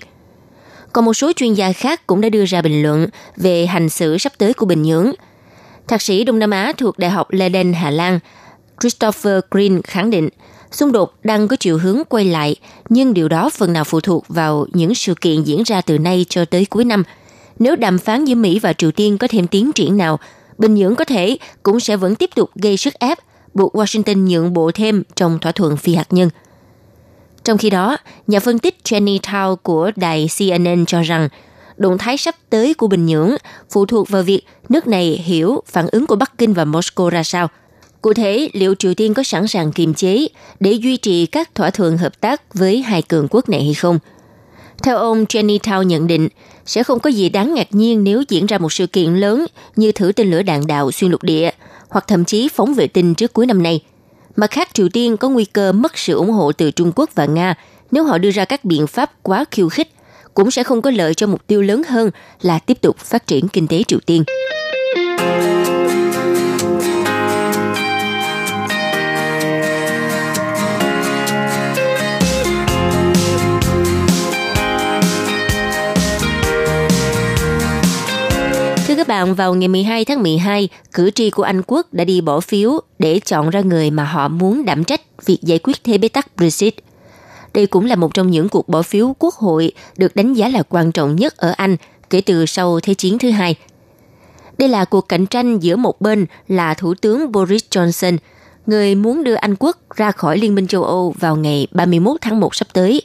Còn một số chuyên gia khác cũng đã đưa ra bình luận về hành xử sắp tới của Bình Nhưỡng. Thạc sĩ Đông Nam Á thuộc Đại học Leiden, Hà Lan, Christopher Green khẳng định xung đột đang có chiều hướng quay lại, nhưng điều đó phần nào phụ thuộc vào những sự kiện diễn ra từ nay cho tới cuối năm. Nếu đàm phán giữa Mỹ và Triều Tiên có thêm tiến triển nào, Bình Nhưỡng có thể cũng sẽ vẫn tiếp tục gây sức ép, buộc Washington nhượng bộ thêm trong thỏa thuận phi hạt nhân. Trong khi đó, nhà phân tích Jenny Tao của đài CNN cho rằng động thái sắp tới của Bình Nhưỡng phụ thuộc vào việc nước này hiểu phản ứng của Bắc Kinh và Moscow ra sao. Cụ thể, liệu Triều Tiên có sẵn sàng kiềm chế để duy trì các thỏa thuận hợp tác với hai cường quốc này hay không? Theo ông Jenny Tao nhận định, sẽ không có gì đáng ngạc nhiên nếu diễn ra một sự kiện lớn như thử tên lửa đạn đạo xuyên lục địa hoặc thậm chí phóng vệ tinh trước cuối năm nay. Mặt khác, Triều Tiên có nguy cơ mất sự ủng hộ từ Trung Quốc và Nga nếu họ đưa ra các biện pháp quá khiêu khích, cũng sẽ không có lợi cho mục tiêu lớn hơn là tiếp tục phát triển kinh tế Triều Tiên. Các bạn, vào ngày 12 tháng 12, cử tri của Anh quốc đã đi bỏ phiếu để chọn ra người mà họ muốn đảm trách việc giải quyết thế bế tắc Brexit. Đây cũng là một trong những cuộc bỏ phiếu quốc hội được đánh giá là quan trọng nhất ở Anh kể từ sau Thế chiến thứ hai. Đây là cuộc cạnh tranh giữa một bên là Thủ tướng Boris Johnson, người muốn đưa Anh quốc ra khỏi Liên minh châu Âu vào ngày 31 tháng 1 sắp tới.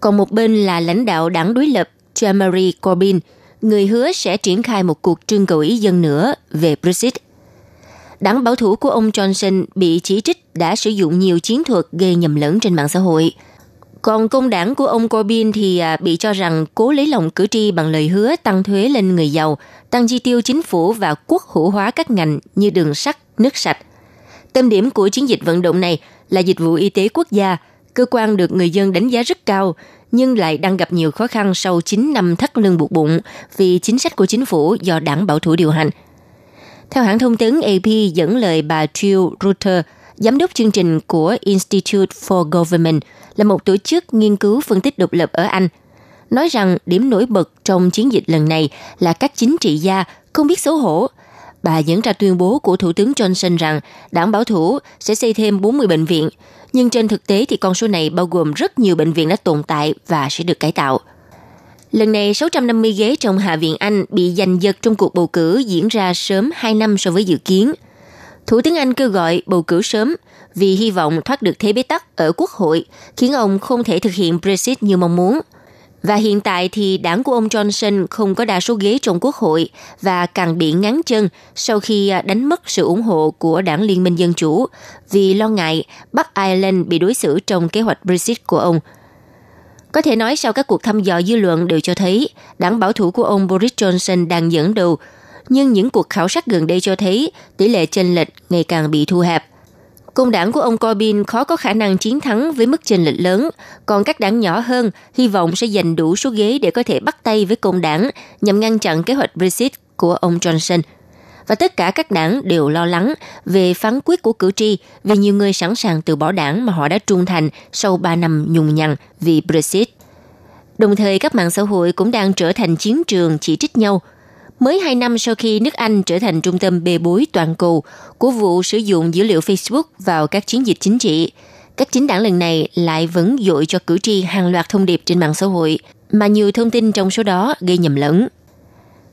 Còn một bên là lãnh đạo đảng đối lập Jeremy Corbyn, người hứa sẽ triển khai một cuộc trưng cầu ý dân nữa về Brexit. Đảng bảo thủ của ông Johnson bị chỉ trích đã sử dụng nhiều chiến thuật gây nhầm lẫn trên mạng xã hội. Còn công đảng của ông Corbyn thì à, bị cho rằng cố lấy lòng cử tri bằng lời hứa tăng thuế lên người giàu, tăng chi tiêu chính phủ và quốc hữu hóa các ngành như đường sắt, nước sạch. Tâm điểm của chiến dịch vận động này là dịch vụ y tế quốc gia, cơ quan được người dân đánh giá rất cao, nhưng lại đang gặp nhiều khó khăn sau 9 năm thắt lưng buộc bụng vì chính sách của chính phủ do đảng bảo thủ điều hành. Theo hãng thông tấn AP dẫn lời bà Jill Rutter, giám đốc chương trình của Institute for Government, là một tổ chức nghiên cứu phân tích độc lập ở Anh, nói rằng điểm nổi bật trong chiến dịch lần này là các chính trị gia không biết xấu hổ. Bà dẫn ra tuyên bố của Thủ tướng Johnson rằng đảng bảo thủ sẽ xây thêm 40 bệnh viện, nhưng trên thực tế thì con số này bao gồm rất nhiều bệnh viện đã tồn tại và sẽ được cải tạo. Lần này, 650 ghế trong Hạ viện Anh bị giành giật trong cuộc bầu cử diễn ra sớm 2 năm so với dự kiến. Thủ tướng Anh kêu gọi bầu cử sớm vì hy vọng thoát được thế bế tắc ở Quốc hội, khiến ông không thể thực hiện Brexit như mong muốn. Và hiện tại thì đảng của ông Johnson không có đa số ghế trong Quốc hội và càng bị ngắn chân sau khi à, đánh mất sự ủng hộ của đảng Liên minh Dân Chủ vì lo ngại Bắc Ireland bị đối xử trong kế hoạch Brexit của ông. Có thể nói sau các cuộc thăm dò dư luận đều cho thấy đảng bảo thủ của ông Boris Johnson đang dẫn đầu, nhưng những cuộc khảo sát gần đây cho thấy tỷ lệ chênh lệch ngày càng bị thu hẹp. Công đảng của ông Corbyn khó có khả năng chiến thắng với mức chênh lệch lớn, còn các đảng nhỏ hơn hy vọng sẽ giành đủ số ghế để có thể bắt tay với công đảng nhằm ngăn chặn kế hoạch Brexit của ông Johnson. Và tất cả các đảng đều lo lắng về phán quyết của cử tri vì nhiều người sẵn sàng từ bỏ đảng mà họ đã trung thành sau 3 năm nhùng nhằn vì Brexit. Đồng thời các mạng xã hội cũng đang trở thành chiến trường chỉ trích nhau – Mới 2 năm sau khi nước Anh trở thành trung tâm bê bối toàn cầu của vụ sử dụng dữ liệu Facebook vào các chiến dịch chính trị, các chính đảng lần này lại vẫn dội cho cử tri hàng loạt thông điệp trên mạng xã hội, mà nhiều thông tin trong số đó gây nhầm lẫn.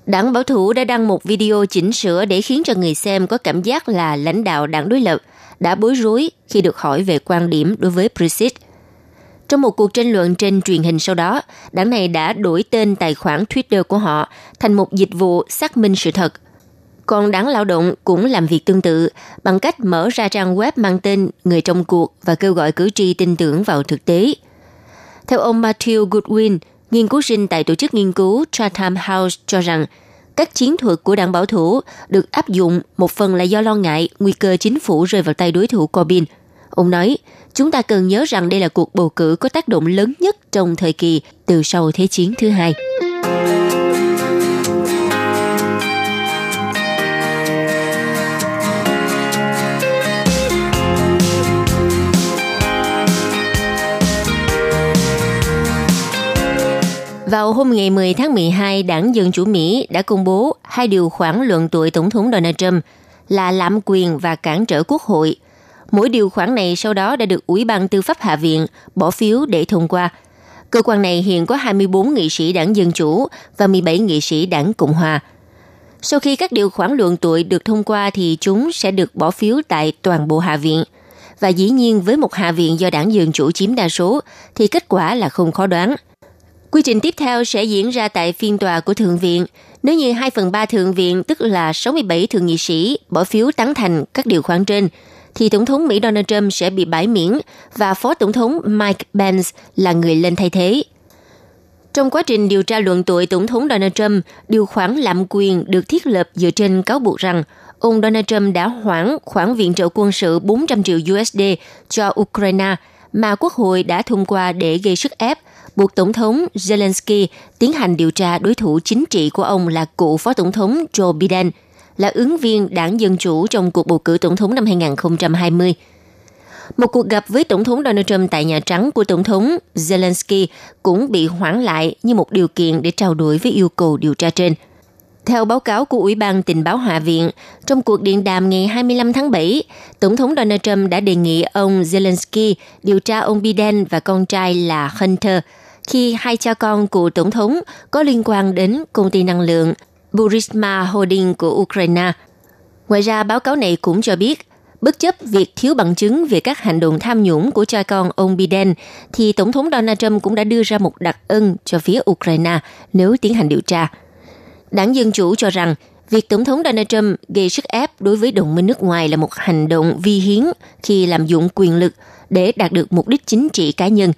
Đảng bảo thủ đã đăng một video chỉnh sửa để khiến cho người xem có cảm giác là lãnh đạo đảng đối lập đã bối rối khi được hỏi về quan điểm đối với Brexit – trong một cuộc tranh luận trên truyền hình sau đó, đảng này đã đổi tên tài khoản Twitter của họ thành một dịch vụ xác minh sự thật. Còn đảng lao động cũng làm việc tương tự bằng cách mở ra trang web mang tên Người trong cuộc và kêu gọi cử tri tin tưởng vào thực tế. Theo ông Matthew Goodwin, nghiên cứu sinh tại tổ chức nghiên cứu Chatham House cho rằng các chiến thuật của đảng bảo thủ được áp dụng một phần là do lo ngại nguy cơ chính phủ rơi vào tay đối thủ Corbyn. Ông nói, chúng ta cần nhớ rằng đây là cuộc bầu cử có tác động lớn nhất trong thời kỳ từ sau Thế chiến thứ hai. Vào hôm ngày 10 tháng 12, đảng Dân Chủ Mỹ đã công bố hai điều khoản luận tội Tổng thống Donald Trump là lạm quyền và cản trở quốc hội – Mỗi điều khoản này sau đó đã được Ủy ban Tư pháp Hạ viện bỏ phiếu để thông qua. Cơ quan này hiện có 24 nghị sĩ đảng Dân Chủ và 17 nghị sĩ đảng Cộng Hòa. Sau khi các điều khoản luận tội được thông qua thì chúng sẽ được bỏ phiếu tại toàn bộ Hạ viện. Và dĩ nhiên với một Hạ viện do đảng Dân Chủ chiếm đa số thì kết quả là không khó đoán. Quy trình tiếp theo sẽ diễn ra tại phiên tòa của Thượng viện. Nếu như 2 phần 3 Thượng viện, tức là 67 thượng nghị sĩ, bỏ phiếu tán thành các điều khoản trên, thì Tổng thống Mỹ Donald Trump sẽ bị bãi miễn và Phó Tổng thống Mike Pence là người lên thay thế. Trong quá trình điều tra luận tội Tổng thống Donald Trump, điều khoản lạm quyền được thiết lập dựa trên cáo buộc rằng ông Donald Trump đã hoãn khoản viện trợ quân sự 400 triệu USD cho Ukraine mà Quốc hội đã thông qua để gây sức ép buộc Tổng thống Zelensky tiến hành điều tra đối thủ chính trị của ông là cựu Phó Tổng thống Joe Biden – là ứng viên đảng Dân Chủ trong cuộc bầu cử tổng thống năm 2020. Một cuộc gặp với Tổng thống Donald Trump tại Nhà Trắng của Tổng thống Zelensky cũng bị hoãn lại như một điều kiện để trao đổi với yêu cầu điều tra trên. Theo báo cáo của Ủy ban Tình báo Hạ viện, trong cuộc điện đàm ngày 25 tháng 7, Tổng thống Donald Trump đã đề nghị ông Zelensky điều tra ông Biden và con trai là Hunter khi hai cha con của Tổng thống có liên quan đến công ty năng lượng Burisma Holding của Ukraine. Ngoài ra, báo cáo này cũng cho biết, bất chấp việc thiếu bằng chứng về các hành động tham nhũng của cha con ông Biden, thì Tổng thống Donald Trump cũng đã đưa ra một đặc ân cho phía Ukraine nếu tiến hành điều tra. Đảng Dân Chủ cho rằng việc Tổng thống Donald Trump gây sức ép đối với đồng minh nước ngoài là một hành động vi hiến khi làm dụng quyền lực để đạt được mục đích chính trị cá nhân.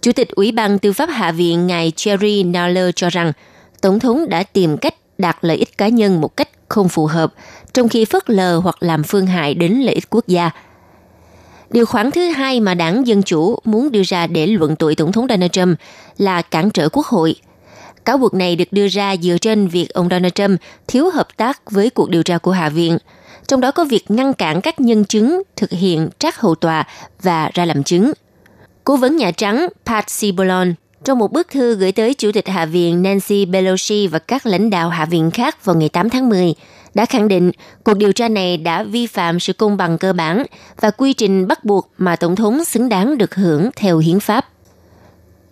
Chủ tịch Ủy ban Tư pháp Hạ viện ngài Jerry Nadler cho rằng Tổng thống đã tìm cách đạt lợi ích cá nhân một cách không phù hợp, trong khi phớt lờ hoặc làm phương hại đến lợi ích quốc gia. Điều khoản thứ hai mà đảng Dân Chủ muốn đưa ra để luận tội Tổng thống Donald Trump là cản trở quốc hội – Cáo buộc này được đưa ra dựa trên việc ông Donald Trump thiếu hợp tác với cuộc điều tra của Hạ viện, trong đó có việc ngăn cản các nhân chứng thực hiện trác hầu tòa và ra làm chứng. Cố vấn Nhà Trắng Pat Cipollone trong một bức thư gửi tới Chủ tịch Hạ viện Nancy Pelosi và các lãnh đạo Hạ viện khác vào ngày 8 tháng 10, đã khẳng định cuộc điều tra này đã vi phạm sự công bằng cơ bản và quy trình bắt buộc mà Tổng thống xứng đáng được hưởng theo hiến pháp.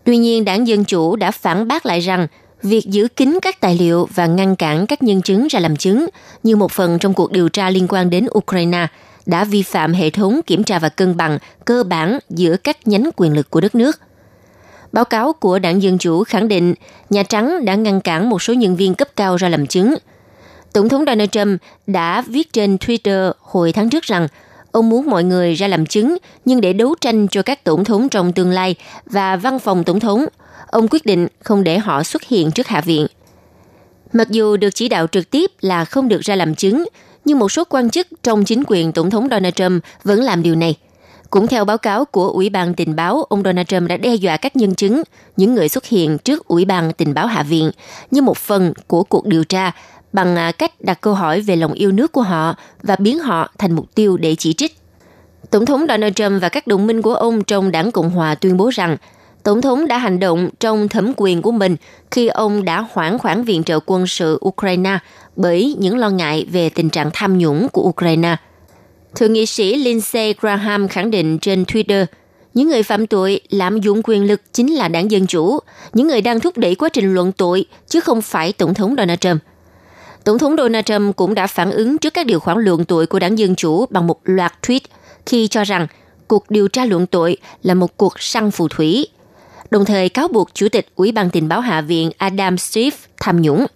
Tuy nhiên, đảng Dân Chủ đã phản bác lại rằng việc giữ kín các tài liệu và ngăn cản các nhân chứng ra làm chứng như một phần trong cuộc điều tra liên quan đến Ukraine đã vi phạm hệ thống kiểm tra và cân bằng cơ bản giữa các nhánh quyền lực của đất nước. Báo cáo của đảng Dân Chủ khẳng định Nhà Trắng đã ngăn cản một số nhân viên cấp cao ra làm chứng. Tổng thống Donald Trump đã viết trên Twitter hồi tháng trước rằng Ông muốn mọi người ra làm chứng, nhưng để đấu tranh cho các tổng thống trong tương lai và văn phòng tổng thống, ông quyết định không để họ xuất hiện trước Hạ viện. Mặc dù được chỉ đạo trực tiếp là không được ra làm chứng, nhưng một số quan chức trong chính quyền Tổng thống Donald Trump vẫn làm điều này. Cũng theo báo cáo của Ủy ban Tình báo, ông Donald Trump đã đe dọa các nhân chứng, những người xuất hiện trước Ủy ban Tình báo Hạ viện, như một phần của cuộc điều tra bằng à, cách đặt câu hỏi về lòng yêu nước của họ và biến họ thành mục tiêu để chỉ trích. Tổng thống Donald Trump và các đồng minh của ông trong đảng Cộng hòa tuyên bố rằng Tổng thống đã hành động trong thẩm quyền của mình khi ông đã hoãn khoản viện trợ quân sự Ukraine bởi những lo ngại về tình trạng tham nhũng của Ukraine. Thượng nghị sĩ Lindsey Graham khẳng định trên Twitter, những người phạm tội lạm dụng quyền lực chính là đảng Dân Chủ, những người đang thúc đẩy quá trình luận tội, chứ không phải Tổng thống Donald Trump. Tổng thống Donald Trump cũng đã phản ứng trước các điều khoản luận tội của đảng Dân Chủ bằng một loạt tweet khi cho rằng cuộc điều tra luận tội là một cuộc săn phù thủy, đồng thời cáo buộc Chủ tịch Ủy ban tình báo Hạ viện Adam Schiff tham nhũng.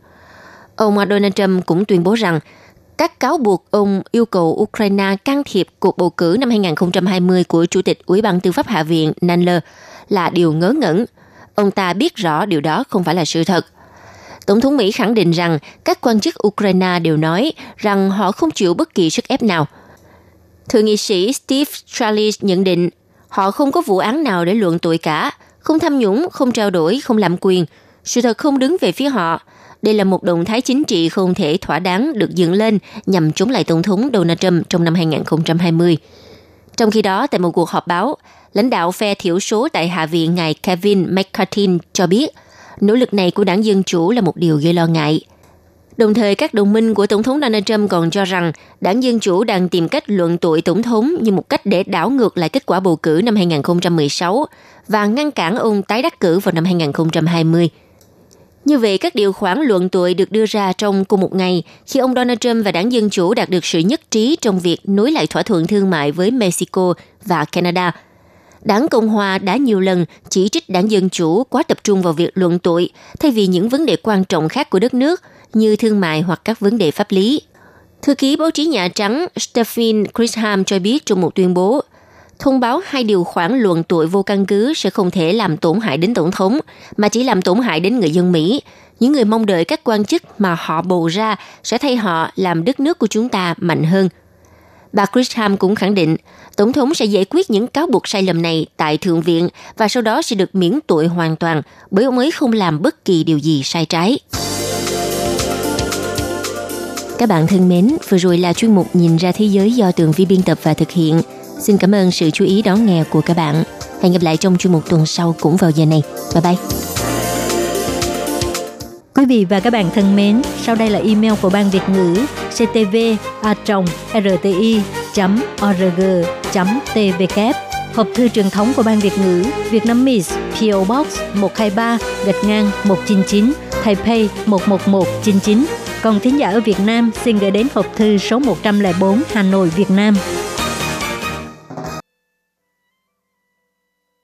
Ông Donald Trump cũng tuyên bố rằng các cáo buộc ông yêu cầu Ukraine can thiệp cuộc bầu cử năm 2020 của Chủ tịch Ủy ban Tư pháp Hạ viện Nadler là điều ngớ ngẩn. Ông ta biết rõ điều đó không phải là sự thật. Tổng thống Mỹ khẳng định rằng các quan chức Ukraine đều nói rằng họ không chịu bất kỳ sức ép nào. Thượng nghị sĩ Steve Scalise nhận định họ không có vụ án nào để luận tội cả, không tham nhũng, không trao đổi, không lạm quyền. Sự thật không đứng về phía họ. Đây là một động thái chính trị không thể thỏa đáng được dựng lên nhằm chống lại Tổng thống Donald Trump trong năm 2020. Trong khi đó, tại một cuộc họp báo, lãnh đạo phe thiểu số tại Hạ viện ngài Kevin McCarthy cho biết – nỗ lực này của đảng Dân Chủ là một điều gây lo ngại. Đồng thời, các đồng minh của Tổng thống Donald Trump còn cho rằng đảng Dân Chủ đang tìm cách luận tội Tổng thống như một cách để đảo ngược lại kết quả bầu cử năm 2016 và ngăn cản ông tái đắc cử vào năm 2020. Như vậy, các điều khoản luận tội được đưa ra trong cùng một ngày khi ông Donald Trump và đảng Dân Chủ đạt được sự nhất trí trong việc nối lại thỏa thuận thương mại với Mexico và Canada – Đảng Cộng Hòa đã nhiều lần chỉ trích đảng Dân Chủ quá tập trung vào việc luận tội thay vì những vấn đề quan trọng khác của đất nước như thương mại hoặc các vấn đề pháp lý. Thư ký báo chí Nhà Trắng Stephen Grisham cho biết trong một tuyên bố, thông báo hai điều khoản luận tội vô căn cứ sẽ không thể làm tổn hại đến Tổng thống, mà chỉ làm tổn hại đến người dân Mỹ. Những người mong đợi các quan chức mà họ bầu ra sẽ thay họ làm đất nước của chúng ta mạnh hơn. Bà Grisham cũng khẳng định Tổng thống sẽ giải quyết những cáo buộc sai lầm này tại Thượng viện và sau đó sẽ được miễn tội hoàn toàn bởi ông ấy không làm bất kỳ điều gì sai trái. Các bạn thân mến, vừa rồi là chuyên mục Nhìn ra thế giới do Tường Vi biên tập và thực hiện. Xin cảm ơn sự chú ý đón nghe của các bạn. Hẹn gặp lại trong chuyên mục tuần sau cũng vào giờ này. Bye bye! Quý vị và các bạn thân mến, sau đây là email của Ban Việt ngữ ctv a rti org tvk Hộp thư truyền thống của Ban Việt ngữ Việt Nam Miss PO Box 123 gạch ngang 199 Taipei 11199 Còn thính giả ở Việt Nam xin gửi đến hộp thư số 104 Hà Nội, Việt Nam